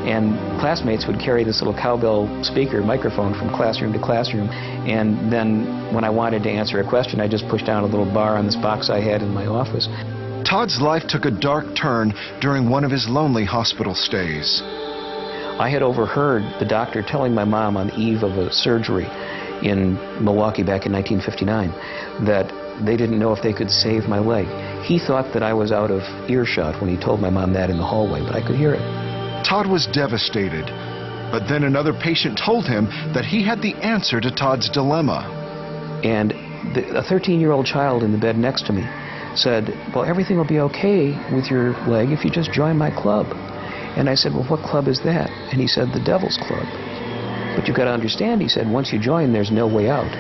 S21: And classmates would carry this little cowbell speaker microphone from classroom to classroom. And then when I wanted to answer a question, I just pushed down a little bar on this box I had in my office.
S22: Todd's life took a dark turn during one of his lonely hospital stays.
S21: I had overheard the doctor telling my mom on the eve of a surgery in Milwaukee back in 1959 that they didn't know if they could save my leg. He thought that I was out of earshot when he told my mom that in the hallway, but I could hear it.
S22: Todd was devastated, but then another patient told him that he had the answer to Todd's dilemma.
S21: And the, a 13-year-old child in the bed next to me said, well, everything will be okay with your leg if you just join my club. And I said, well, what club is that? And he said, the Devil's Club. But you've got to understand, he said, once you join, there's no way out,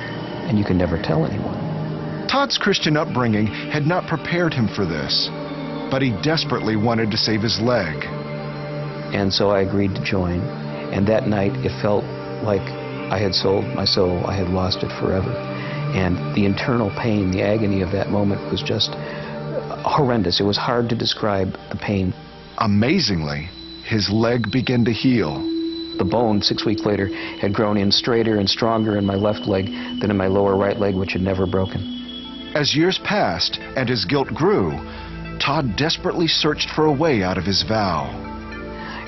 S21: and you can never tell anyone.
S22: Todd's Christian upbringing had not prepared him for this, but he desperately wanted to save his leg.
S21: And so I agreed to join, and that night it felt like I had sold my soul, I had lost it forever. And the internal pain, the agony of that moment was just horrendous. It was hard to describe the pain.
S22: Amazingly, his leg began to heal.
S21: The bone, six weeks later, had grown in straighter and stronger in my left leg than in my lower right leg, which had never broken.
S22: As years passed and his guilt grew, Todd desperately searched for a way out of his vow.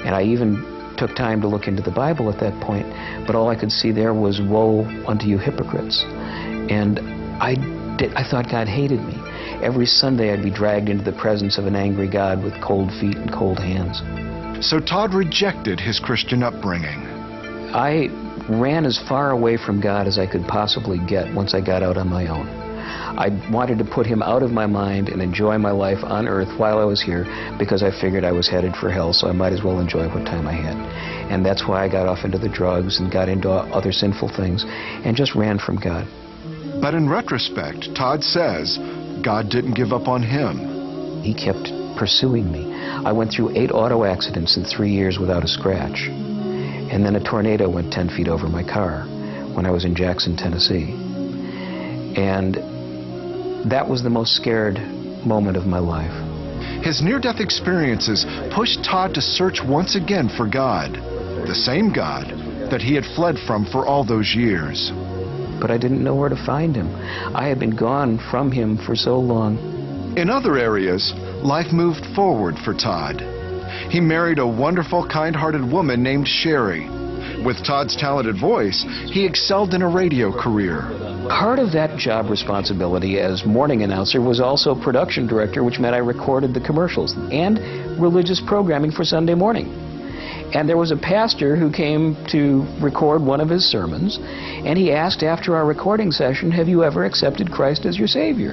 S21: And I even took time to look into the Bible at that point, but all I could see there was woe unto you hypocrites. And I, did, I thought God hated me. Every Sunday I'd be dragged into the presence of an angry God with cold feet and cold hands.
S22: So Todd rejected his Christian upbringing.
S21: I ran as far away from God as I could possibly get once I got out on my own. I wanted to put him out of my mind and enjoy my life on earth while I was here because I figured I was headed for hell, so I might as well enjoy what time I had. And that's why I got off into the drugs and got into other sinful things and just ran from God.
S22: But in retrospect, Todd says God didn't give up on him.
S21: He kept pursuing me. I went through eight auto accidents in three years without a scratch. And then a tornado went 10 feet over my car when I was in Jackson, Tennessee. And that was the most scared moment of my life.
S22: His near death experiences pushed Todd to search once again for God, the same God that he had fled from for all those years.
S21: But I didn't know where to find him. I had been gone from him for so long.
S22: In other areas, life moved forward for Todd. He married a wonderful, kind hearted woman named Sherry. With Todd's talented voice, he excelled in a radio career.
S21: Part of that job responsibility as morning announcer was also production director, which meant I recorded the commercials and religious programming for Sunday morning. And there was a pastor who came to record one of his sermons, and he asked after our recording session, Have you ever accepted Christ as your Savior?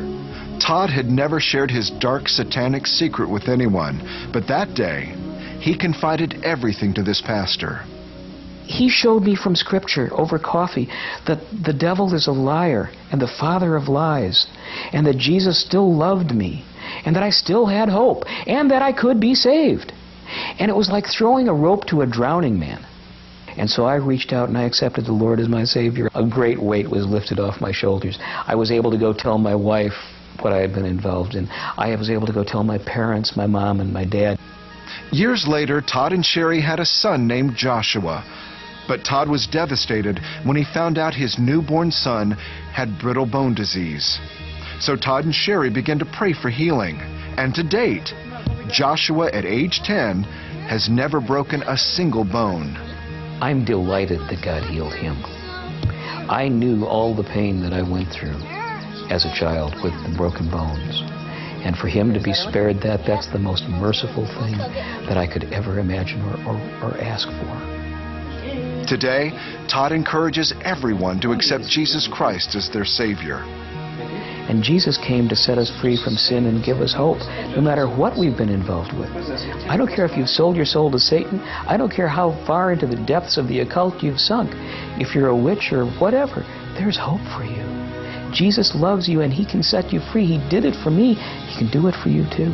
S22: Todd had never shared his dark satanic secret with anyone, but that day, he confided everything to this pastor
S21: he showed me from Scripture over coffee that the devil is a liar and the father of lies, and that Jesus still loved me, and that I still had hope, and that I could be saved. And it was like throwing a rope to a drowning man. And so I reached out and I accepted the Lord as my Savior. A great weight was lifted off my shoulders. I was able to go tell my wife what I had been involved in. I was able to go tell my parents, my mom, and my dad.
S22: Years later, Todd and Sherry had a son named Joshua. But Todd was devastated when he found out his newborn son had brittle bone disease. So Todd and Sherry began to pray for healing. And to date, Joshua at age 10 has never broken a single bone.
S21: I'm delighted that God healed him. I knew all the pain that I went through as a child with the broken bones. And for him to be spared that, that's the most merciful thing that I could ever imagine or, or, or ask for.
S22: Today, Todd encourages everyone to accept Jesus Christ as their Savior.
S21: And Jesus came to set us free from sin and give us hope, no matter what we've been involved with. I don't care if you've sold your soul to Satan. I don't care how far into the depths of the occult you've sunk. If you're a witch or whatever, there's hope for you. Jesus loves you and He can set you free. He did it for me. He can do it for you too.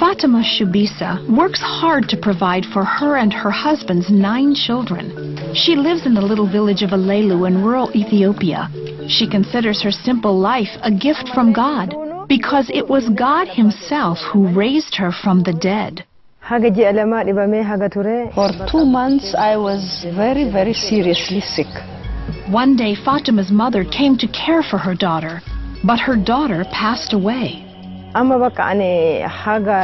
S23: Fatima Shubisa works hard to provide for her and her husband's nine children. She lives in the little village of Alelu in rural Ethiopia. She considers her simple life a gift from God because it was God Himself who raised her from the dead.
S24: For two months, I was very, very seriously sick.
S23: One day, Fatima's mother came to care for her daughter, but her daughter passed away.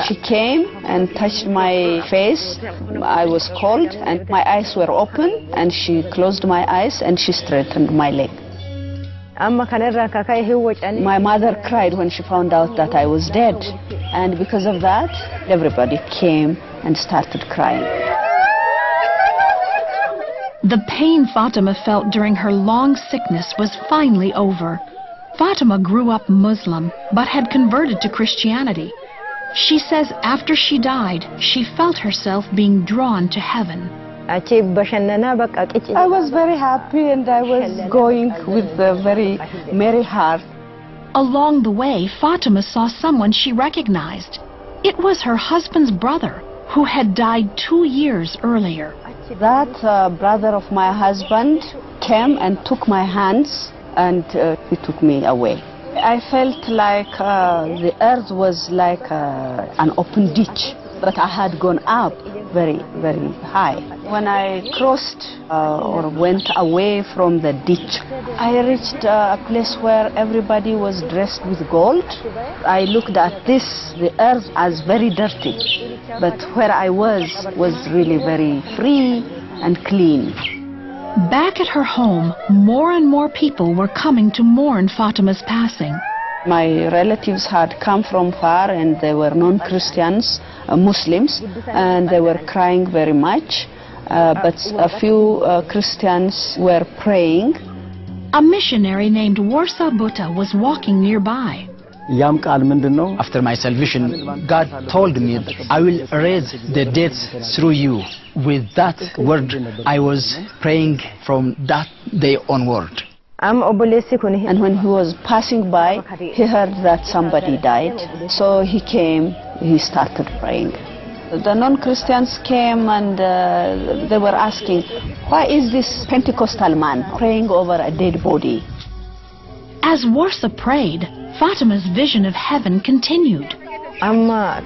S24: She came and touched my face. I was cold and my eyes were open and she closed my eyes and she straightened my leg. My mother cried when she found out that I was dead. And because of that, everybody came and started crying.
S23: The pain Fatima felt during her long sickness was finally over. Fatima grew up Muslim but had converted to Christianity. She says after she died, she felt herself being drawn to heaven.
S24: I was very happy and I was going with a very merry heart.
S23: Along the way, Fatima saw someone she recognized. It was her husband's brother, who had died two years earlier.
S24: That uh, brother of my husband came and took my hands and uh, he took me away. I felt like uh, the earth was like uh, an open ditch, but I had gone up very, very high. When I crossed uh, or went away from the ditch, I reached uh, a place where everybody was dressed with gold. I looked at this, the earth, as very dirty. but where I was was really very free and clean.
S23: Back at her home, more and more people were coming to mourn Fatima's passing.
S24: My relatives had come from far and they were non-Christians, uh, Muslims, and they were crying very much. Uh, but a few uh, Christians were praying.
S23: A missionary named Warsa Buta was walking nearby.
S25: ያም ቃል ምንድን ነው?
S26: After my salvation, God told me, I will raise the dead through you. With that word, I was praying from that day onward.
S24: And when he was passing by, he heard that somebody died. So he came, he started praying. The non-Christians came and uh, they were asking, why is this Pentecostal man praying over a dead body?
S23: As Warsa prayed, Fatima's vision of heaven continued.
S24: My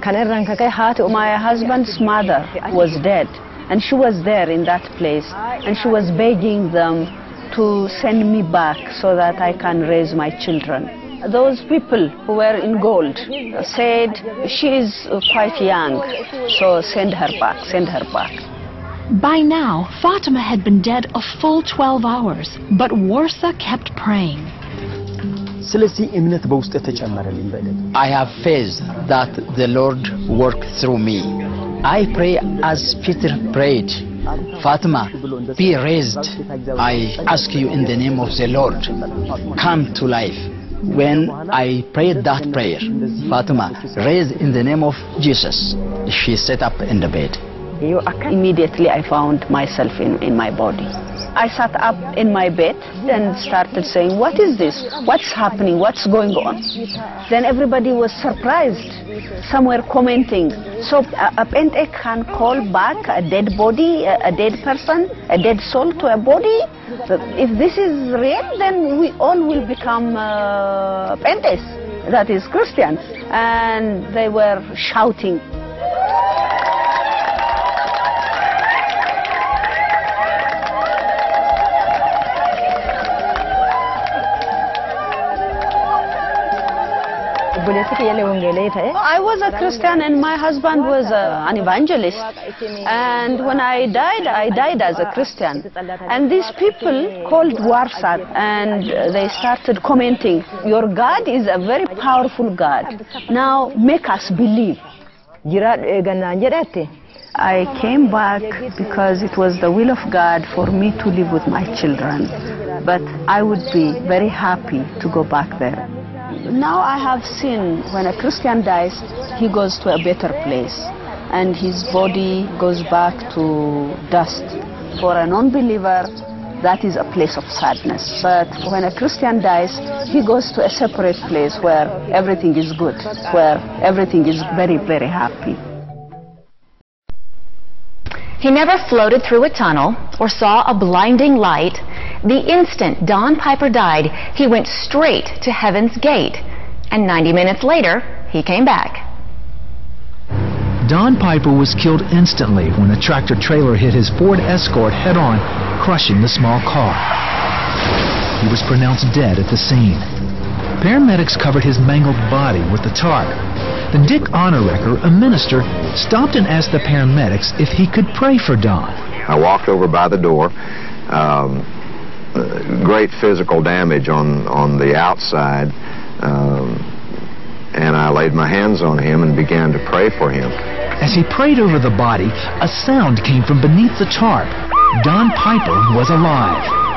S24: husband's mother was dead and she was there in that place and she was begging them to send me back so that I can raise my children. Those people who were in gold said she is quite young, so send her back, send her back.
S23: By now, Fatima had been dead a full 12 hours, but Warsa kept praying.
S25: ስለዚህ እምነት በውስጥ ተጨመረልኝ በእለት
S26: I have faith that the Lord worked through me. I pray as Peter prayed. Fatima, be raised. I ask you in the name of the Lord, come to life. When I prayed that prayer, Fatima raised in the name of Jesus. She sat up in the bed.
S24: Immediately I found myself in, in my body. I sat up in my bed and started saying, what is this? What's happening? What's going on? Then everybody was surprised. Some were commenting. So a, a Pente can call back a dead body, a, a dead person, a dead soul to a body? If this is real, then we all will become uh, Pentes, that is Christians. And they were shouting. I was a Christian and my husband was uh, an evangelist. And when I died, I died as a Christian. And these people called Warsa and they started commenting, your God is a very powerful God. Now make us believe. I came back because it was the will of God for me to live with my children. But I would be very happy to go back there. Now I have seen when a Christian dies, he goes to a better place and his body goes back to dust. For a non-believer, that is a place of sadness. But when a Christian dies, he goes to a separate place where everything is good, where everything is very, very happy.
S27: He never floated through a tunnel or saw a blinding light. The instant Don Piper died, he went straight to Heaven's Gate. And 90 minutes later, he came back.
S1: Don Piper was killed instantly when a tractor trailer hit his Ford Escort head on, crushing the small car. He was pronounced dead at the scene. Paramedics covered his mangled body with the tarp. Then Dick Onerecker, a minister, stopped and asked the paramedics if he could pray for Don.
S28: I walked over by the door. Um, great physical damage on, on the outside. Um, and I laid my hands on him and began to pray for him.
S1: As he prayed over the body, a sound came from beneath the tarp. Don Piper was alive.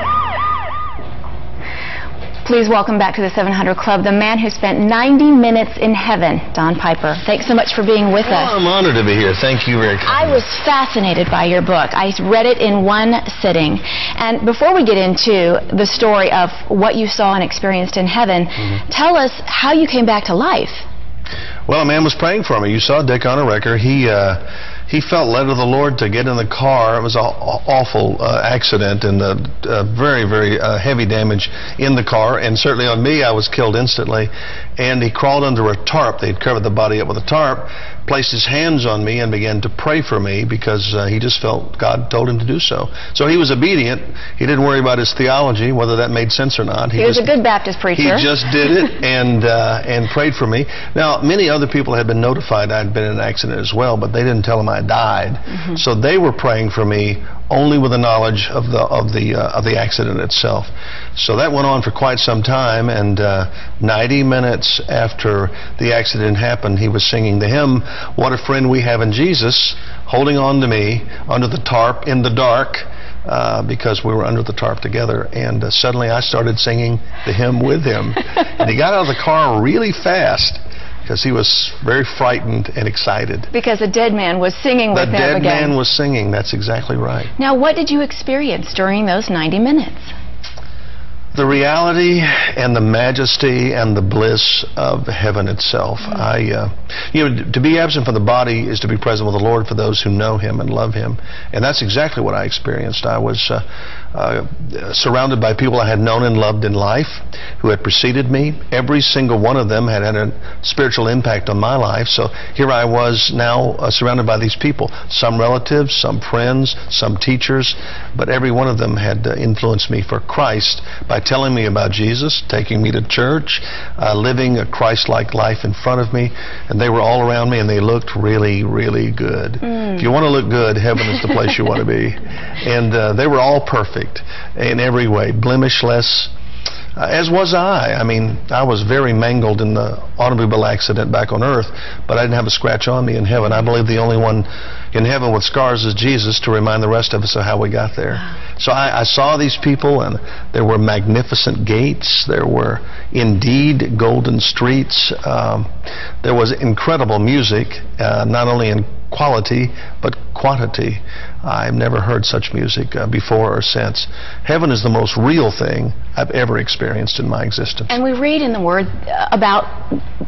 S27: Please welcome back to the 700 Club the man who spent 90 minutes in heaven, Don Piper. Thanks so much for being with us.
S29: Well, I'm honored to be here. Thank you very much.
S27: I was fascinated by your book. I read it in one sitting. And before we get into the story of what you saw and experienced in heaven, mm-hmm. tell us how you came back to life.
S29: Well, a man was praying for me. You saw Dick Onerecker. He uh, he felt led of the Lord to get in the car. It was an awful uh, accident and uh, uh, very, very uh, heavy damage in the car. And certainly on me, I was killed instantly. And he crawled under a tarp. They'd covered the body up with a tarp. placed his hands on me and began to pray for me because uh, he just felt God told him to do so. So he was obedient. He didn't worry about his theology, whether that made sense or not.
S27: He, was
S29: just,
S27: a good Baptist preacher.
S29: He just did it and uh, and prayed for me. Now, many other people had been notified I'd been in an accident as well, but they didn't tell him I died.
S27: Mhm.
S29: So they were praying for me only with the knowledge of the of the uh, of the accident itself. So that went on for quite some time, and uh, 90 minutes after the accident happened, he was singing the hymn "What a Friend We Have in Jesus," holding on to me under the tarp in the dark. Uh, because we were under the tarp together, and uh, suddenly I started singing the hymn with him. and he got out of the car really fast because he was very frightened and excited.
S27: Because a dead man was singing
S29: The
S27: with him
S29: dead man was singing. That's exactly right.
S27: Now, what did you experience during those 90 minutes?
S29: The reality and the majesty and the bliss of heaven itself. I, uh, you know, to be absent from the body is to be present with the Lord for those who know Him and love Him, and that's exactly what I experienced. I was uh, uh, surrounded by people I had known and loved in life, who had preceded me. Every single one of them had had a spiritual impact on my life. So here I was now uh, surrounded by these people. Some relatives, some friends, some teachers, but every one of them had uh, influenced me for Christ by telling me about Jesus, taking me to church, uh, living a Christ-like life in front of me, and they were all around me, and they looked really, really good.
S30: Mm.
S29: If you want to look good, heaven is the place you want to be. And uh, they were all perfect in every way, blemishless. Uh, as was I. I mean, I was very mangled in the automobile accident back on earth, but I didn't have a scratch on me in heaven. I believe the only one in heaven with scars is Jesus to remind the rest of us of how we got there. So I, I saw these people, and there were magnificent gates. There were indeed golden streets. Um, there was incredible music, uh, not only in quality but quantity. I've never heard such music uh, before or since. Heaven is the most real thing I've ever experienced in my existence.
S27: And we read in the Word uh, about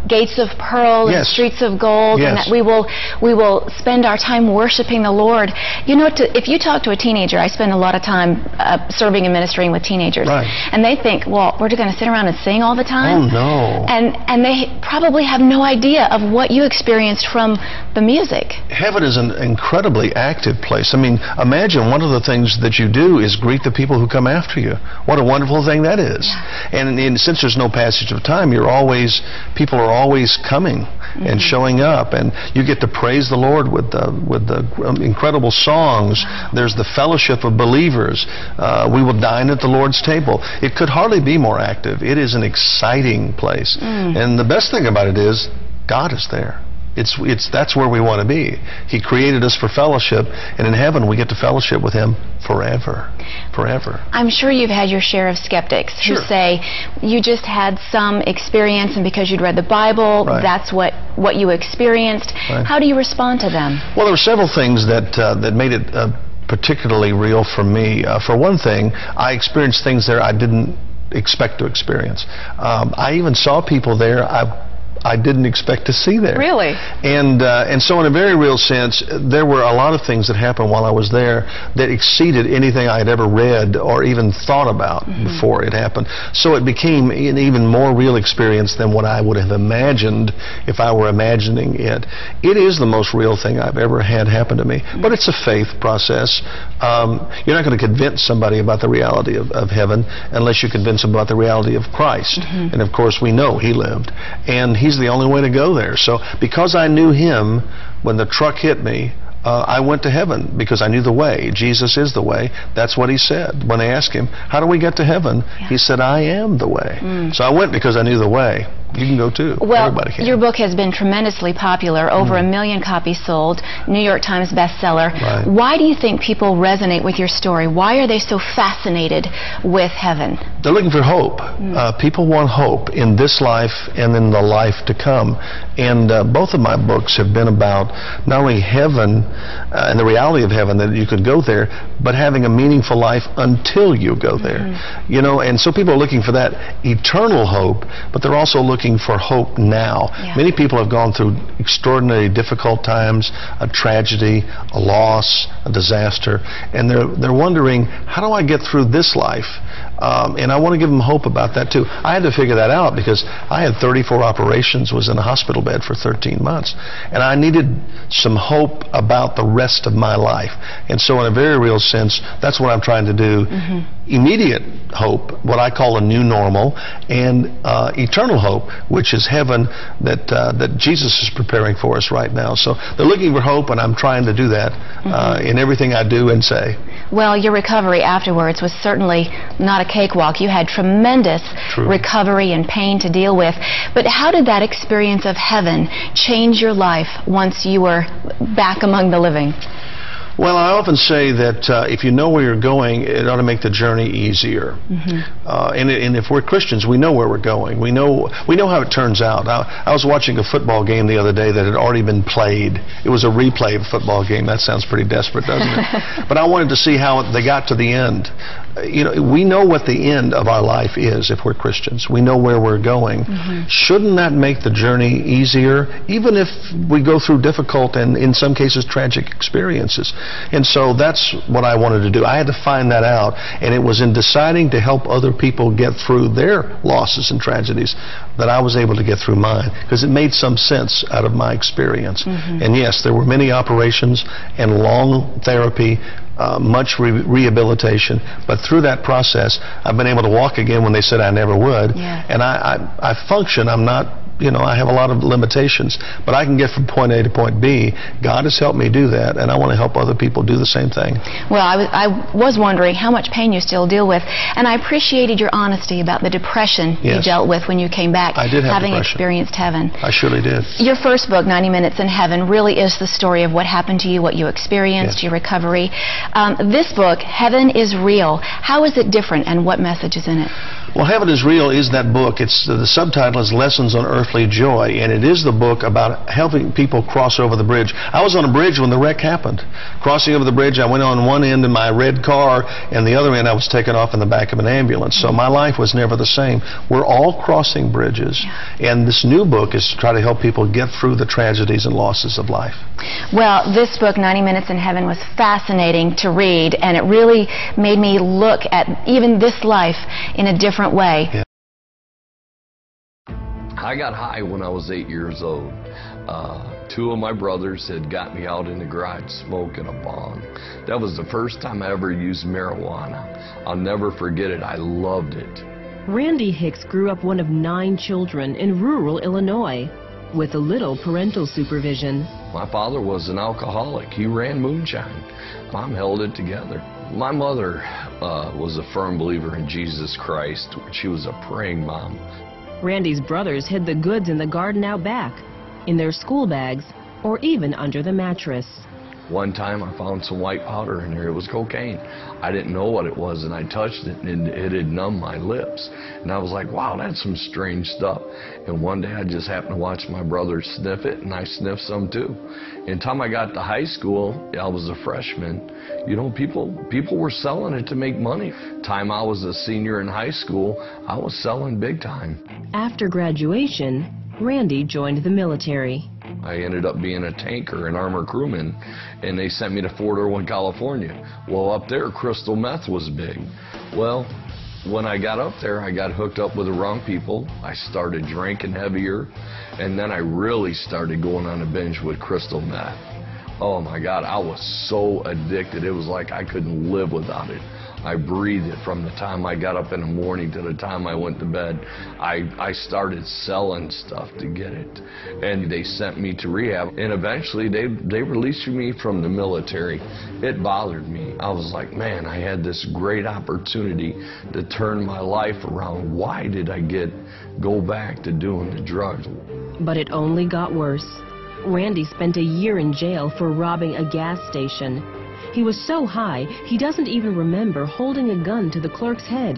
S27: gates of pearl and streets of gold, and that we will we will spend our time worshiping the Lord. You know, to, if you talk to a teenager, I spend a lot of time uh, serving and ministering with teenagers,
S29: Right.
S27: and they think, well, we're just going to sit around and sing all the time.
S29: Oh, no.
S27: And and they probably have no idea of what you experienced from the music.
S29: Heaven is an incredibly active place. I mean, imagine one of the things that you do is greet the people who come after you. What a wonderful thing that is. And, and since there's no passage of time, you're always, people are always coming and showing up, and you get to praise the Lord with the, with the um, incredible songs. There's the fellowship of believers. Uh, we will dine at the Lord's table. It could hardly be more active. It is an exciting place.
S30: Mm.
S29: And the best thing about it is, God is there. It's, it's, that's where we want to be. He created us for fellowship, and in heaven we get to fellowship with Him forever. Forever.
S27: I'm sure you've had your share of skeptics who say you just had some experience, and because you'd read the Bible,
S29: Right.
S27: that's what what you experienced.
S29: Right.
S27: How do you respond to them?
S29: Well, there were several things that uh, that made it uh, particularly real for me. Uh, for one thing, I experienced things there I didn't expect to experience. Um, I even saw people there I I didn't expect to see there.
S27: Really?
S29: And uh, and so in a very real sense, there were a lot of things that happened while I was there that exceeded anything I had ever read or even thought about before it happened. So it became an even more real experience than what I would have imagined if I were imagining it. It is the most real thing I've ever had happen to me. But it's a faith process. Um, you're not going to convince somebody about the reality of, of heaven unless you convince them about the reality of Christ.
S30: Mhm.
S29: And of course, we know he lived. And he's the only way to go there. So because I knew him, when the truck hit me, uh, I went to heaven because I knew the way. Jesus is the way. That's what he said. When they asked him, How do we get to heaven? He said, I am the way.
S27: Mm.
S29: So I went because I knew the way. You can go too.
S27: Well, your book has been tremendously popular, over a million copies sold, New York Times bestseller.
S29: Right.
S27: Why do you think people resonate with your story? Why are they so fascinated with heaven?
S29: They're looking for hope. Uh, people want hope in this life and in the life to come. And uh, both of my books have been about not only heaven uh, and the reality of heaven that you could go there, but having a meaningful life until you go there. You know, and so people are looking for that eternal hope, but they're also looking looking for hope now.
S27: Yeah.
S29: Many people have gone through extraordinarily difficult times, a tragedy, a loss, a disaster, and they're they're wondering, how do I get through this life? Um, and I want to give them hope about that too. I had to figure that out because I had 34 operations, was in a hospital bed for 13 months, and I needed some hope about the rest of my life. And so, in a very real sense, that's what I'm trying to do. Immediate hope, what I call a new normal, and uh, eternal hope, which is heaven that uh, that Jesus is preparing for us right now. So they're looking for hope, and I'm trying to do that uh, in everything I do and say.
S27: Well, your recovery afterwards was certainly not a cakewalk. You had tremendous
S29: True.
S27: recovery and pain to deal with. But how did that experience of heaven change your life once you were back among the living?
S29: Well, I often say that uh, if you know where you're going, it ought to make the journey easier. Uh, and, and if we're Christians, we know where we're going. We know we know how it turns out. I, I was watching a football game the other day that had already been played. It was a replay of a football game. That sounds pretty desperate, doesn't it? but I wanted to see how they got to the end. You know, we know what the end of our life is if we're Christians. We know where we're going. Shouldn't that make the journey easier, even if we go through difficult and, in some cases, tragic experiences? And so that's what I wanted to do. I had to find that out, and it was in deciding to help other people get through their losses and tragedies that I was able to get through mine, because it made some sense out of my experience.
S30: Mhm.
S29: And yes, there were many operations and long therapy. Uh, much re- rehabilitation, but through that process, I've been able to walk again when they said I never would,
S27: Yeah.
S29: and I, I, I function. I'm not, you know, I have a lot of limitations, but I can get from point A to point B. God has helped me do that, and I want to help other people do the same thing.
S27: Well, I was, I was wondering how much pain you still deal with, and I appreciated your honesty about the depression you dealt with when you came back,
S29: I did have
S27: having
S29: depression.
S27: experienced heaven.
S29: I surely did.
S27: Your first book, 90 Minutes in Heaven, really is the story of what happened to you, what you experienced,
S29: Yes.
S27: your recovery. Um, this book, Heaven is Real, how is it different and what message is in it?
S29: Well, Heaven is Real is that book. It's the subtitle is Lessons on Joy, and it is the book about helping people cross over the bridge. I was on a bridge when the wreck happened. Crossing over the bridge, I went on one end in my red car, and the other end I was taken off in the back of an ambulance. So my life was never the same. We're all crossing bridges, and this new book is to try to help people get through the tragedies and losses of life.
S27: Well, this book, 90 Minutes in Heaven, was fascinating to read, and it really made me look at even this life in a different way.
S31: I got high when I was eight years old. Uh, two of my brothers had got me out in the garage smoking a bong. That was the first time I ever used marijuana. I'll never forget it. I loved it.
S32: Randy Hicks grew up one of nine children in rural Illinois with a little parental supervision.
S31: My father was an alcoholic. He ran moonshine. Mom held it together. My mother uh, was a firm believer in Jesus Christ. She was a praying mom.
S32: Randy's brothers hid the goods in the garden out back, in their school bags, or even under the mattress.
S31: One time I found some white powder in there. It was cocaine. I didn't know what it was, and I touched it, and it had numbed my lips. And I was like, wow, that's some strange stuff. And one day I just happened to watch my brother sniff it, and I sniffed some too. And time I got to high school, I was a freshman. You know, people people were selling it to make money. Time I was a senior in high school, I was selling big time.
S32: After graduation, Randy joined the military.
S31: I ended up being a tanker, an armor crewman, and they sent me to Fort Irwin, California. Well, up there, crystal meth was big. Well, when I got up there, I got hooked up with the wrong people. I started drinking heavier, and then I really started going on a binge with crystal meth. Oh my God, I was so addicted. It was like I couldn't live without it. I breathed it from the time I got up in the morning to the time I went to bed. I, I started selling stuff to get it. And they sent me to rehab. And eventually they, they released me from the military. It bothered me. I was like, man, I had this great opportunity to turn my life around. Why did I get go back to doing the drugs?
S32: But it only got worse. Randy spent a year in jail for robbing a gas station. He was so high, he doesn't even remember holding a gun to the clerk's head.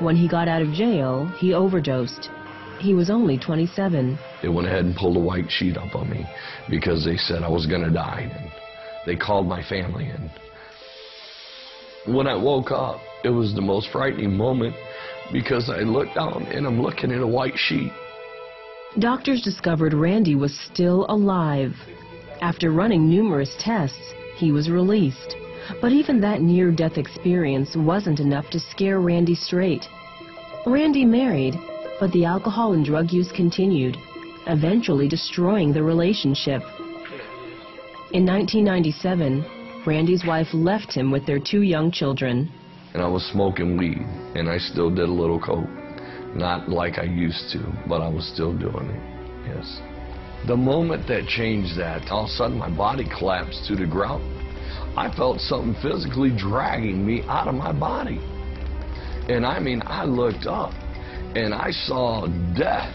S32: When he got out of jail, he overdosed. He was only 27.
S31: They went ahead and pulled a white sheet up on me because they said I was going to die. And they called my family in. When I woke up, it was the most frightening moment because I looked down and I'm looking at a white sheet.
S32: Doctors discovered Randy was still alive. After running numerous tests, he was released. But even that near-death experience wasn't enough to scare Randy straight. Randy married, but the alcohol and drug use continued, eventually destroying the relationship. In 1997, Randy's wife left him with their two young children.
S31: And I was smoking weed, and I still did a little coke. Not like I used to, but I was still doing it, yes. The moment that changed that, all of a sudden my body collapsed to the ground. I felt something physically dragging me out of my body. And I mean, I looked up and I saw death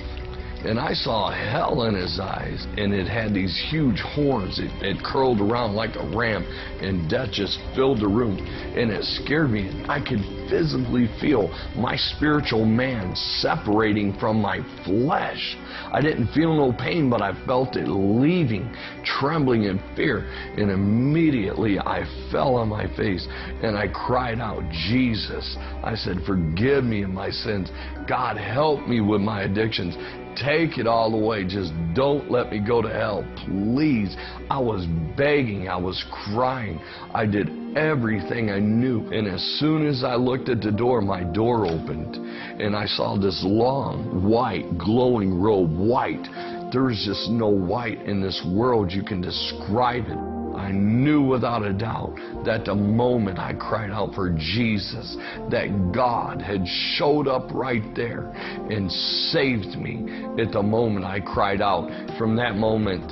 S31: and I saw hell in his eyes, and it had these huge horns. It, it, curled around like a ram, and death just filled the room. And it scared me. I could physically feel my spiritual man separating from my flesh. I didn't feel no pain, but I felt it leaving, trembling in fear. And immediately I fell on my face and I cried out, Jesus. I said, Forgive me of my sins. God, help me with my addictions. Take it all away. Just don't let me go to hell. Please. I was begging. I was crying. I did everything I knew. And as soon as I looked at the door, my door opened. And I saw this long, white, glowing robe. White. There's just no white in this world you can describe it. I knew without a doubt that the moment I cried out for Jesus, that God had showed up right there and saved me at the moment I cried out. From that moment,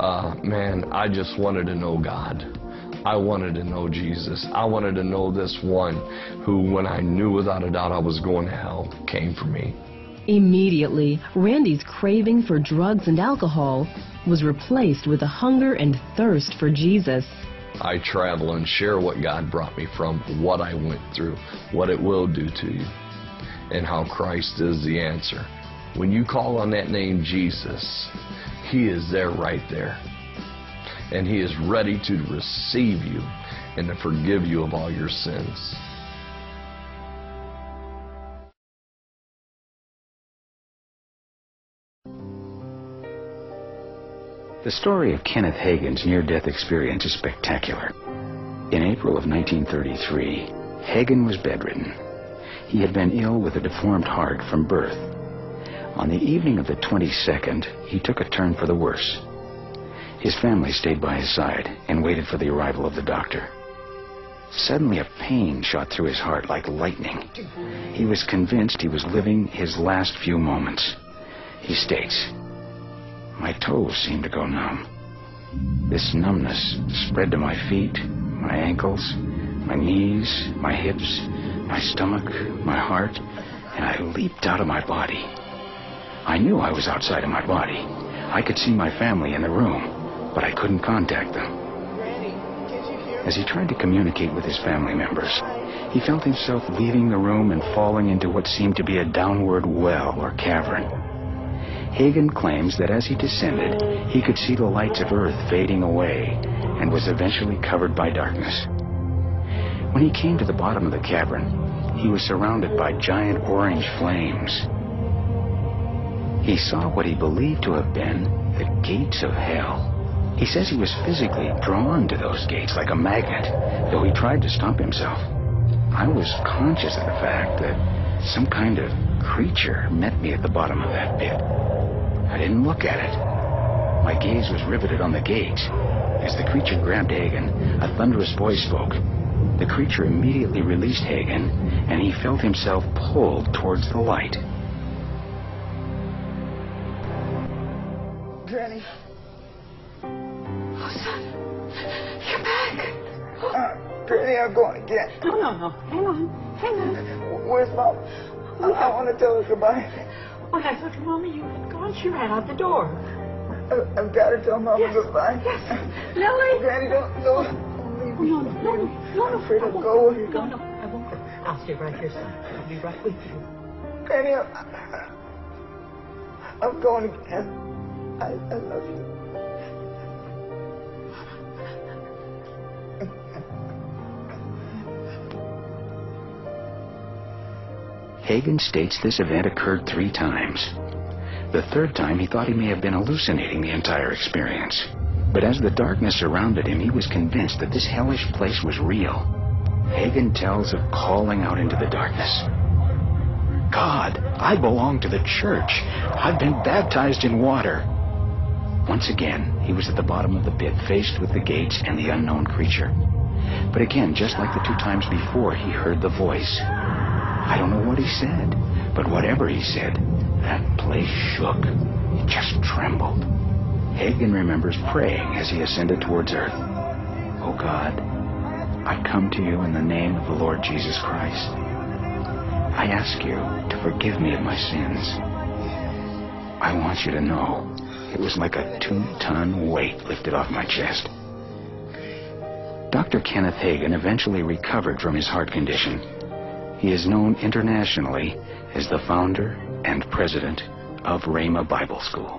S31: uh, man, I just wanted to know God. I wanted to know Jesus. I wanted to know this one who, when I knew without a doubt I was going to hell, came for me.
S32: Immediately, Randy's craving for drugs and alcohol was replaced with a hunger and thirst for Jesus.
S31: I travel and share what God brought me from, what I went through, what it will do to you, and how Christ is the answer. When you call on that name Jesus, He is there right there. And He is ready to receive you and to forgive you of all your sins.
S30: The story of Kenneth Hagin's near-death experience is spectacular. In April of 1933, Hagin was bedridden. He had been ill with a deformed heart from birth. On the evening of the 22nd, he took a turn for the worse. His family stayed by his side and waited for the arrival of the doctor. Suddenly a pain shot through his heart like lightning. He was convinced he was living his last few moments. He states, my toes seemed to go numb. This numbness spread to my feet, my ankles, my knees, my hips, my stomach, my heart, and I leaped out of my body. I knew I was outside of my body. I could see my family in the room, but I couldn't contact them. As he tried to communicate with his family members, he felt himself leaving the room and falling into what seemed to be a downward well or cavern. Hagin claims that as he descended, he could see the lights of Earth fading away and was eventually covered by darkness. When he came to the bottom of the cavern, he was surrounded by giant orange flames. He saw what he believed to have been the gates of hell. He says he was physically drawn to those gates like a magnet, though he tried to stop himself. I was conscious of the fact that some kind of creature met me at the bottom of that pit. I didn't look at it. My gaze was riveted on the gate. As the creature grabbed Hagin, a thunderous voice spoke. The creature immediately released Hagin, and he felt himself pulled towards the light.
S33: Granny.
S34: Oh, son. You're back.
S33: Uh, Granny, I'm going again.
S34: No, no, no. Hang on. Hang on.
S33: Where's Mom? I, I want to tell her goodbye.
S34: When I thought Mama, you had gone, she ran out the door.
S33: I, I've got to tell Mama
S34: yes.
S33: goodbye.
S34: Yes. Lily.
S33: Granny, don't, don't.
S34: Oh, no, no, no, no, no, no.
S33: afraid I'll go.
S34: No, no, I won't go. I'll stay right here, son. I'll be right with you.
S33: Granny, I, I'm going again. I, I love you.
S30: Hagin states this event occurred three times. The third time, he thought he may have been hallucinating the entire experience. But as the darkness surrounded him, he was convinced that this hellish place was real. Hagin tells of calling out into the darkness. God, I belong to the church. I've been baptized in water. Once again, he was at the bottom of the pit, faced with the gates and the unknown creature. But again, just like the two times before, he heard the voice. I don't know what he said, but whatever he said, that place shook. It just trembled. Hagin remembers praying as he ascended towards earth. Oh God, I come to you in the name of the Lord Jesus Christ. I ask you to forgive me of my sins. I want you to know it was like a two-ton weight lifted off my chest. Dr. Kenneth Hagin eventually recovered from his heart condition. He is known internationally as the founder and president of Rhema Bible School.